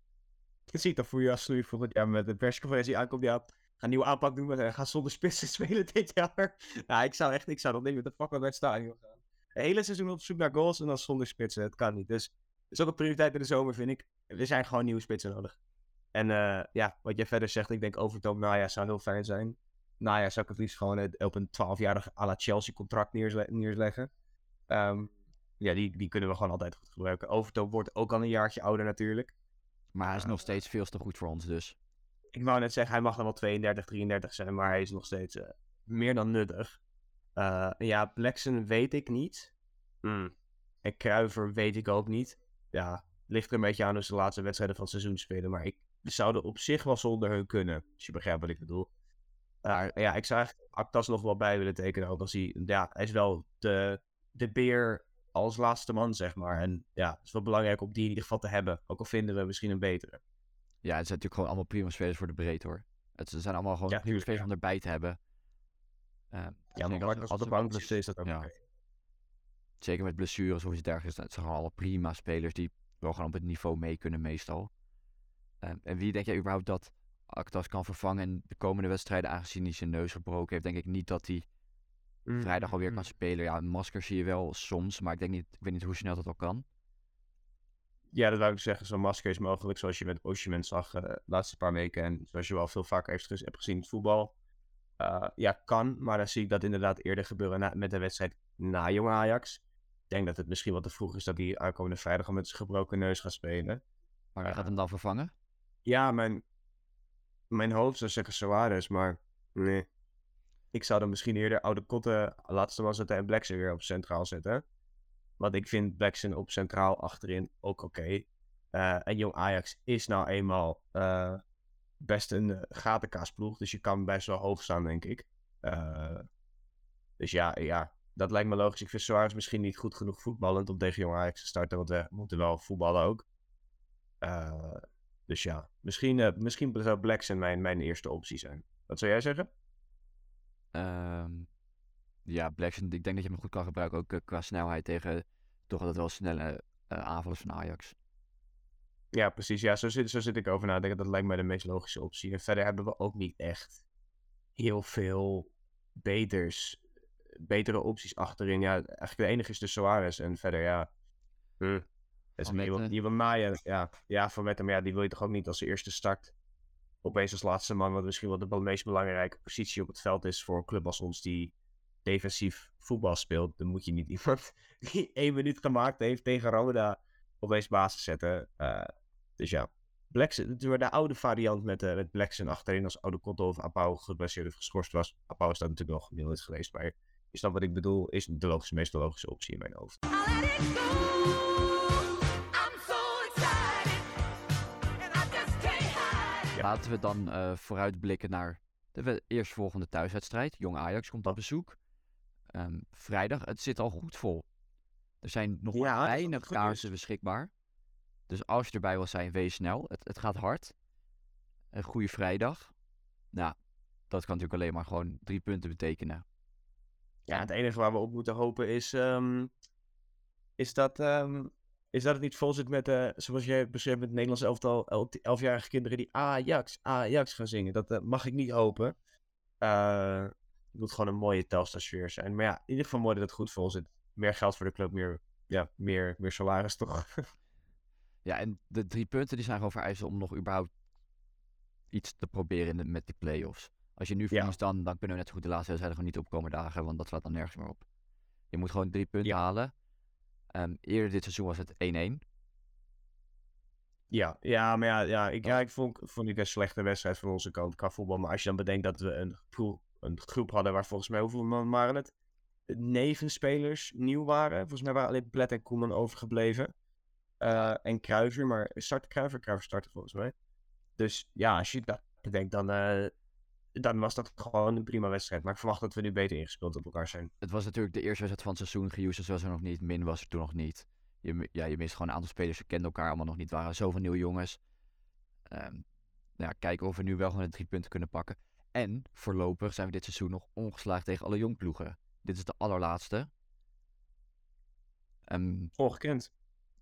Je ziet dat voor je als voor volgend jaar met de persconferentie aankomt. Ja, ga een nieuwe aanpak doen, maar ga zonder spitsen spelen dit jaar. Nou, ik zou echt, ik zou nog niet met de fuck naar het stadion gaan. Het hele seizoen op zoek naar goals en dan zonder spitsen. Het kan niet. Dus dat is ook een prioriteit in de zomer, vind ik. Er zijn gewoon nieuwe spitsen nodig. En uh, ja, wat jij verder zegt, ik denk Overtoom Naya zou heel fijn zijn. Naya zou ik het liefst gewoon op een 12-jarig à la Chelsea contract neerleggen. Um, ja, die, die kunnen we gewoon altijd goed gebruiken. Overtoom wordt ook al een jaartje ouder natuurlijk. Maar hij is nog steeds veel te goed voor ons dus. Ik wou net zeggen, hij mag dan wel 32, 33 zijn, maar hij is nog steeds uh, meer dan nuttig. Uh, ja, Blackson weet ik niet. Hmm. En Kruiver weet ik ook niet. Ja, ligt er een beetje aan ze de laatste wedstrijden van het seizoen spelen. Maar ik zou er op zich wel zonder hun kunnen. Als je begrijpt wat ik bedoel. Uh, ja, ik zou echt Actas nog wel bij willen tekenen. Ook als hij, ja, hij is wel de, de beer als laatste man, zeg maar. En ja, het is wel belangrijk om die in ieder geval te hebben. Ook al vinden we misschien een betere. Ja, het zijn natuurlijk gewoon allemaal prima spelers voor de breedte hoor. Het zijn allemaal gewoon ja, prima spelers om erbij te hebben. Uh, ja, maar als, als de bank is dat ook ja. Zeker met blessures of iets dergelijks. Het zijn gewoon alle prima spelers die wel gewoon op het niveau mee kunnen meestal. Uh, en wie denk jij überhaupt dat Actas kan vervangen in de komende wedstrijden, aangezien hij zijn neus gebroken heeft, denk ik niet dat hij mm. vrijdag alweer kan mm. spelen. Ja, een masker zie je wel soms, maar ik denk niet, ik weet niet hoe snel dat al kan. Ja, dat wou ik zeggen. Zo'n masker is mogelijk, zoals je met Osimhen zag uh, de laatste paar weken. En zoals je wel veel vaker heeft, hebt gezien in het voetbal. Uh, ja, kan, maar dan zie ik dat inderdaad eerder gebeuren na, met de wedstrijd na Jong Ajax. Ik denk dat het misschien wat te vroeg is dat hij aankomende vrijdag al met zijn gebroken neus gaat spelen. Maar hij gaat hem dan vervangen? Ja, mijn, mijn hoofd zou zeggen Suarez, maar nee. Ik zou dan misschien eerder oude kotten laatste was zetten en Blackson weer op centraal zetten. Want ik vind Blackson op centraal achterin ook oké. Okay. Uh, en Jong Ajax is nou eenmaal uh, best een uh, gatenkaasploeg. Dus je kan best wel hoog staan, denk ik. dus ja, ja, dat lijkt me logisch. Ik vind Suarez misschien niet goed genoeg voetballend om tegen Jong Ajax te starten. Want we moeten wel voetballen ook. dus ja, misschien, misschien zou Blackson mijn, mijn eerste optie zijn. Wat zou jij zeggen? Um, ja, Blackson, ik denk dat je hem goed kan gebruiken. Ook uh, qua snelheid tegen toch altijd wel snelle aanvallers van Ajax. Ja, precies. Ja, zo zit, zo zit ik over na. Dat lijkt mij de meest logische optie. En verder hebben we ook niet echt heel veel beters, betere opties achterin. Ja, eigenlijk de enige is de Soares. En verder, ja. Hm. is die wil naaien. Ja, ja, van met hem, ja, die wil je toch ook niet als eerste start. Opeens als laatste man, wat misschien wel de meest belangrijke positie op het veld is voor een club als ons, die defensief voetbal speelt, dan moet je niet iemand die één minuut gemaakt heeft tegen Roda opeens basis zetten. Uh, dus ja, Blackson, de oude variant met, uh, met Blackson achterin als oude Kotto of Apau geblesseerd of geschorst was. Apau is dat natuurlijk wel gemiddeld geweest, maar is dat wat ik bedoel, is de logische, meest logische optie in mijn hoofd. Laten we dan uh, vooruitblikken naar de eerstvolgende thuiswedstrijd. Jong Ajax komt op bezoek. Um, vrijdag, het zit al goed vol. Er zijn nog ja, weinig kaarsen beschikbaar. Dus als je erbij wil zijn, wees snel. Het, het gaat hard. Een goede vrijdag. Nou, dat kan natuurlijk alleen maar gewoon drie punten betekenen. Ja, het enige waar we op moeten hopen is, um, is, dat, um, is dat het niet vol zit met, uh, zoals jij beschreef, met het Nederlands elftal, elfjarige kinderen die Ajax, Ajax gaan zingen. Dat uh, mag ik niet hopen. Uh, het moet gewoon een mooie Telstar-sfeer zijn. Maar ja, in ieder geval mooi dat het goed vol zit. Meer geld voor de club, meer, ja, meer, meer salaris toch? ja, en de drie punten die zijn gewoon vereisen om nog überhaupt iets te proberen met die play-offs. Als je nu verliest, dan, dan kunnen we net zo goed de laatste wedstrijden gewoon niet opkomen dagen, want dat slaat dan nergens meer op. Je moet gewoon drie punten halen. Um, eerder dit seizoen was het 1-1. Ja, ja, maar ja, ja ik, ja, ik vond, vond ik een slechte wedstrijd van onze kant qua voetbal. Maar als je dan bedenkt dat we een groep, een groep hadden waar volgens mij, hoeveel man waren het? Neven spelers nieuw waren. Volgens mij waren alleen Blet en Koeman overgebleven. Uh, en Kruiver, maar start Kruiver, Kruiver startte volgens mij. Dus ja, als je dat bedenkt, dan, uh, dan was dat gewoon een prima wedstrijd. Maar ik verwacht dat we nu beter ingespeeld op elkaar zijn. Het was natuurlijk de eerste wedstrijd van het seizoen. Giusens was er nog niet, Min was er toen nog niet. Je, ja, je mist gewoon een aantal spelers, ze kenden elkaar allemaal nog niet. Er waren zoveel nieuwe jongens. Um, nou ja, kijken of we nu wel gewoon de drie punten kunnen pakken. En voorlopig zijn we dit seizoen nog ongeslaagd tegen alle jongploegen. Dit is de allerlaatste. Um, Ongekend.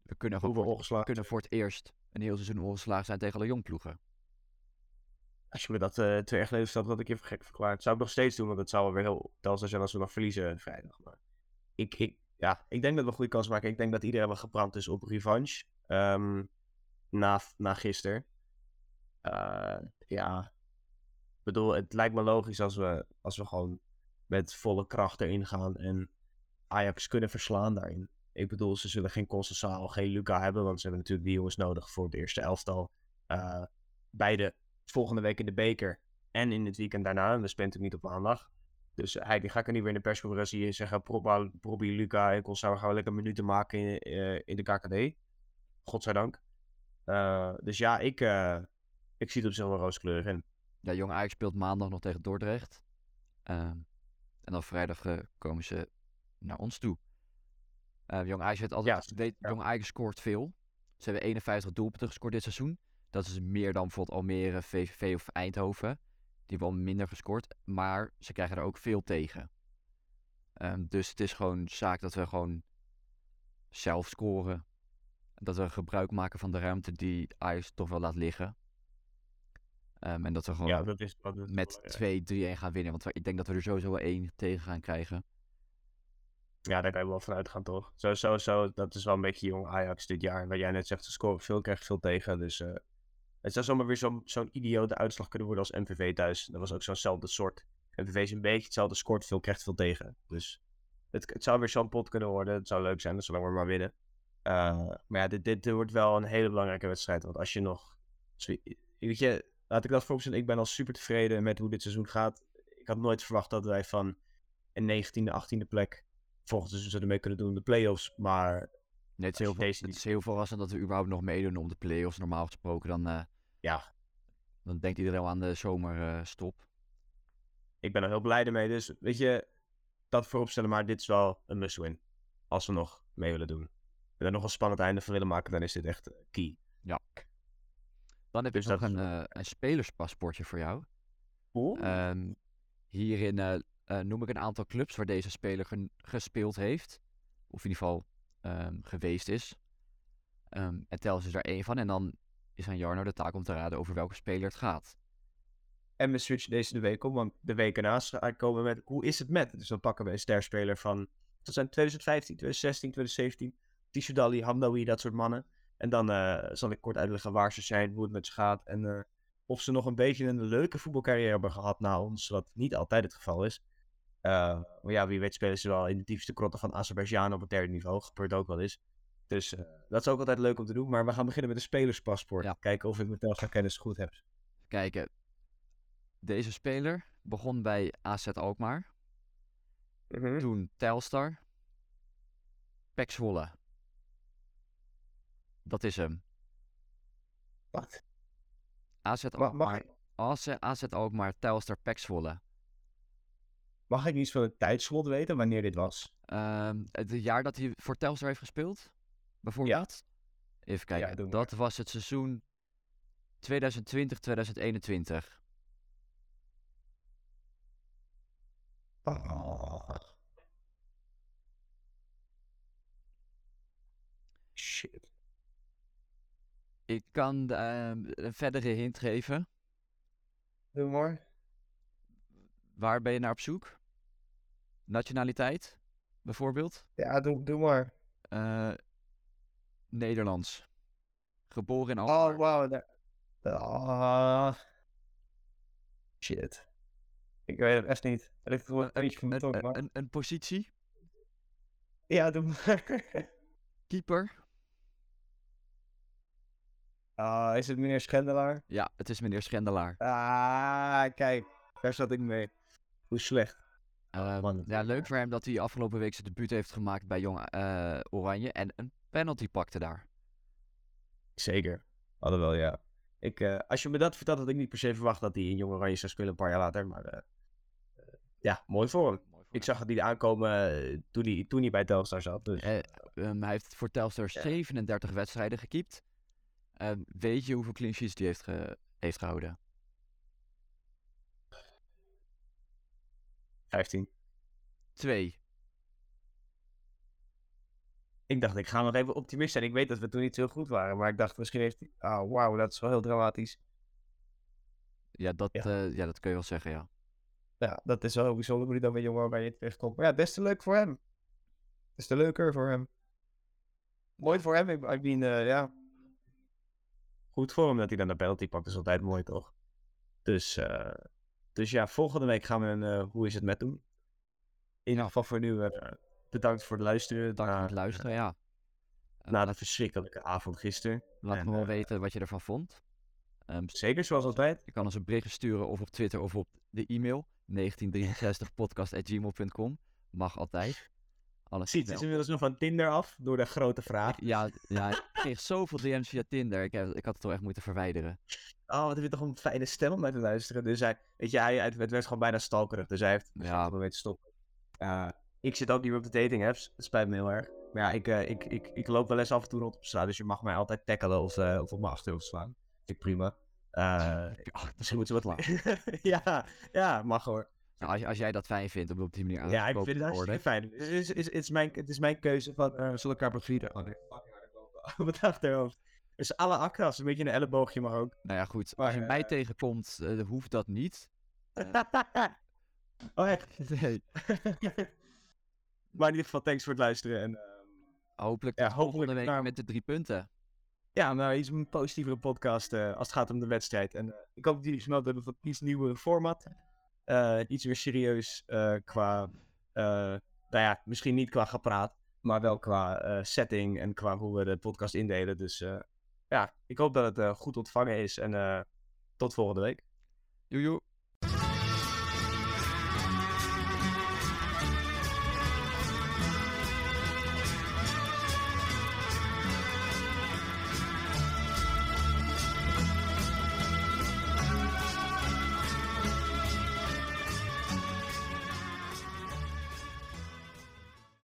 We kunnen, voor, we kunnen voor het eerst een heel seizoen ongeslaagd zijn tegen alle jongploegen. Als je me dat uh, twee jaar geleden stelt, had ik even gek verklaard. Zou ik nog steeds doen, want het zou weer heel telstar zijn als we nog verliezen vrijdag. Maar ik, ik, ja, ik denk dat we een goede kans maken. Ik denk dat iedereen wel gebrand is op revanche. Um, na, na gisteren. Uh, ja, ik bedoel, het lijkt me logisch als we, als we gewoon met volle kracht erin gaan en Ajax kunnen verslaan daarin. Ik bedoel, ze zullen geen Constanzaal, geen Luca hebben, want ze hebben natuurlijk die jongens nodig voor het eerste elftal. Uh, beide volgende week in de beker en in het weekend daarna. En we spelen natuurlijk niet op maandag. Dus hij die ga ik er niet weer in de persconferentie zeggen. Probi, Luca en Constanzaal gaan we lekker minuten maken in, uh, in de KKD. Godzijdank. Uh, dus ja, ik, ik zie het op zich wel rooskleurig in. Ja, Jong Ajax speelt maandag nog tegen Dordrecht. Ehm, en dan vrijdag komen ze naar ons toe. Uh, Jong Ajax heeft altijd, ja, Jong Ajax scoort veel. Ze hebben 51 doelpunten gescoord dit seizoen. Dat is meer dan bijvoorbeeld Almere, VVV of Eindhoven. Die hebben wel minder gescoord. Maar ze krijgen er ook veel tegen. Um, dus het is gewoon zaak dat we gewoon zelf scoren. Dat we gebruik maken van de ruimte die Ajax toch wel laat liggen. Um, en dat we gewoon ja, dat is, met 2-3-1 gaan winnen. Want ik denk dat we er sowieso wel één tegen gaan krijgen. Ja, daar kan je wel van uitgaan, toch? Zo, zo, zo, dat is wel een beetje jong Ajax dit jaar. Wat jij net zegt, ze scoren veel, krijgen veel tegen. Dus uh, het zou zomaar weer zo'n zo'n idiote uitslag kunnen worden als MVV thuis. Dat was ook zo'nzelfde soort. MVV is een beetje hetzelfde, scoort veel, krijgt veel tegen. Dus het, het zou weer zo'n pot kunnen worden. Het zou leuk zijn, zolang we maar winnen. Uh, maar ja, dit, dit wordt wel een hele belangrijke wedstrijd. Want als je nog... Weet je, laat ik dat vooropstellen. Ik ben al super tevreden met hoe dit seizoen gaat. Ik had nooit verwacht dat wij van een 19e, 18e plek volgend seizoen zouden mee kunnen doen de play-offs. Maar nee, het, is heel veel, het is heel verrassend dat we überhaupt nog meedoen om de play-offs. Normaal gesproken dan, uh, ja. dan denkt iedereen al aan de zomerstop. Uh, ik ben er heel blij mee. Dus weet je, dat vooropstellen. Maar dit is wel een must-win. Als we nog mee willen doen. En er nog een spannend einde van willen maken, dan is dit echt eh, key. Ja. Dan heb dus ik nog een, uh, een spelerspaspoortje voor jou. Oeh. Um, hierin noem ik een aantal clubs waar deze speler gespeeld heeft. Of in ieder geval um, geweest is. Um, en Tels is er één van. En dan is aan Jarno de taak om te raden over welke speler het gaat. En we switchen deze de week om, want de week ernaast komen met hoe is het met. Dus dan pakken we een sterspeler van, dat zijn 2015, 2016, 2017. Tissoudali, Hamdawi, dat soort mannen. En dan uh, zal ik kort uitleggen waar ze zijn, hoe het met ze gaat. En uh, of ze nog een beetje een leuke voetbalcarrière hebben gehad na ons, wat niet altijd het geval is. Uh, maar ja, wie weet spelen ze wel in de diepste krotten van Azerbeidzjan op het derde niveau. Gebeurt ook wel eens. Dus uh, dat is ook altijd leuk om te doen. Maar we gaan beginnen met een spelerspaspoort. Ja. Kijken of ik mijn Telstar kennis goed heb. Kijken. Deze speler begon bij AZ Alkmaar. Mm -hmm. Toen Telstar. Pek Zwolle. Dat is hem. Wat? AZ Alkmaar. AZ, AZ Alkmaar, Telstar, Pek Zwolle. Mag ik iets van het tijdslot weten, wanneer dit was? Um, het jaar dat hij voor Telstar heeft gespeeld, bijvoorbeeld? Ja. Even kijken, ja, dat was het seizoen 2020-2021. Oh. Shit. Ik kan uh, een verdere hint geven. Doe maar. Waar ben je naar op zoek? Nationaliteit, bijvoorbeeld? Ja, doe, doe maar. Uh, Nederlands. Geboren in Alkmaar. Oh, wauw. Oh. Shit. Ik weet het echt niet. een, een, een, een, positie? Ja, doe maar. keeper. Uh, is het meneer Schendelaar? Ja, het is meneer Schendelaar. Ah, kijk. Daar zat ik mee. Hoe slecht. Uh, ja, leuk voor hem dat hij afgelopen week zijn debuut heeft gemaakt bij Jong uh, Oranje. En een penalty pakte daar. Zeker. Hadden wel, ja. Ik, uh, als je me dat vertelt, had ik niet per se verwacht dat hij in Jong Oranje zou spelen een paar jaar later. Maar ja, mooi voor hem. Mooi voor ik zag het niet aankomen toen, hij, toen hij bij Telstar zat. Dus. Um, hij heeft voor Telstar 37 wedstrijden gekiept. Ehm, weet je hoeveel clean sheets hij heeft, ge heeft gehouden? 15. 2. Ik dacht, ik ga nog even optimist zijn. Ik weet dat we toen niet zo goed waren. Maar ik dacht, misschien heeft hij... Oh, wauw, dat is wel heel dramatisch. Ja dat, ja. Uh, ja, dat kun je wel zeggen, ja. Ja, dat is wel bijzonder hoe hij dan weer jongen bij je terechtkomt. Maar ja, des te leuk voor hem. Des te leuker voor hem. Mooi voor hem. Ik mean, uh, ja. Goed voor hem dat hij dan de penalty pakt. is altijd mooi, toch? Dus... Uh, dus ja, volgende week gaan we een uh, Hoe is het met doen. In ieder geval voor nu uh, bedankt voor het luisteren. Dank voor het luisteren, ja. Na de verschrikkelijke avond gisteren. Laat me wel weten wat je ervan vond. Um, Zeker, zoals altijd. Je kan ons een bericht sturen of op Twitter of op de e-mail 1963podcast.gmail.com. Mag altijd. Alles Ziet, is inmiddels nog van Tinder af door de grote vraag. Ja, ja ik kreeg zoveel DM's via Tinder. Ik, heb, ik had het toch echt moeten verwijderen. Oh, wat heb je toch een fijne stem om naar te luisteren. Dus hij, weet je, hij, het werd gewoon bijna stalkerig. Dus hij heeft ja. een te stoppen. Uh, ik zit ook niet meer op de dating apps. Dat spijt me heel erg. Maar ja, ik, uh, ik, ik, ik loop wel eens af en toe rond op straat. Dus je mag mij altijd tackelen of, uh, of op mijn achterhoofd slaan. Vind ik prima. Uh, misschien moeten we wat laten. ja, ja, mag hoor. Nou, als, als jij dat fijn vindt om op die manier aan Ja, ik vind het hartstikke fijn. Het is, is, is, mijn, het is mijn keuze van, uh, zullen elkaar bevrienden? Oh nee, op het achterhoofd. Dus alle akkas, een beetje een elleboogje mag ook. Nou ja, goed. Maar, als je uh, mij tegenkomt, uh, hoeft dat niet. oh, echt? Nee. maar in ieder geval, thanks voor het luisteren. En, hopelijk ja, hopelijk week met de drie punten. Ja, nou, iets een positievere podcast als het gaat om de wedstrijd. En ik hoop dat jullie snel hebben van iets nieuwe format. Iets meer serieus qua, nou ja, misschien niet qua gepraat, maar wel qua setting en qua hoe we de podcast indelen. Dus ja, ik hoop dat het goed ontvangen is en tot volgende week. Joejoe.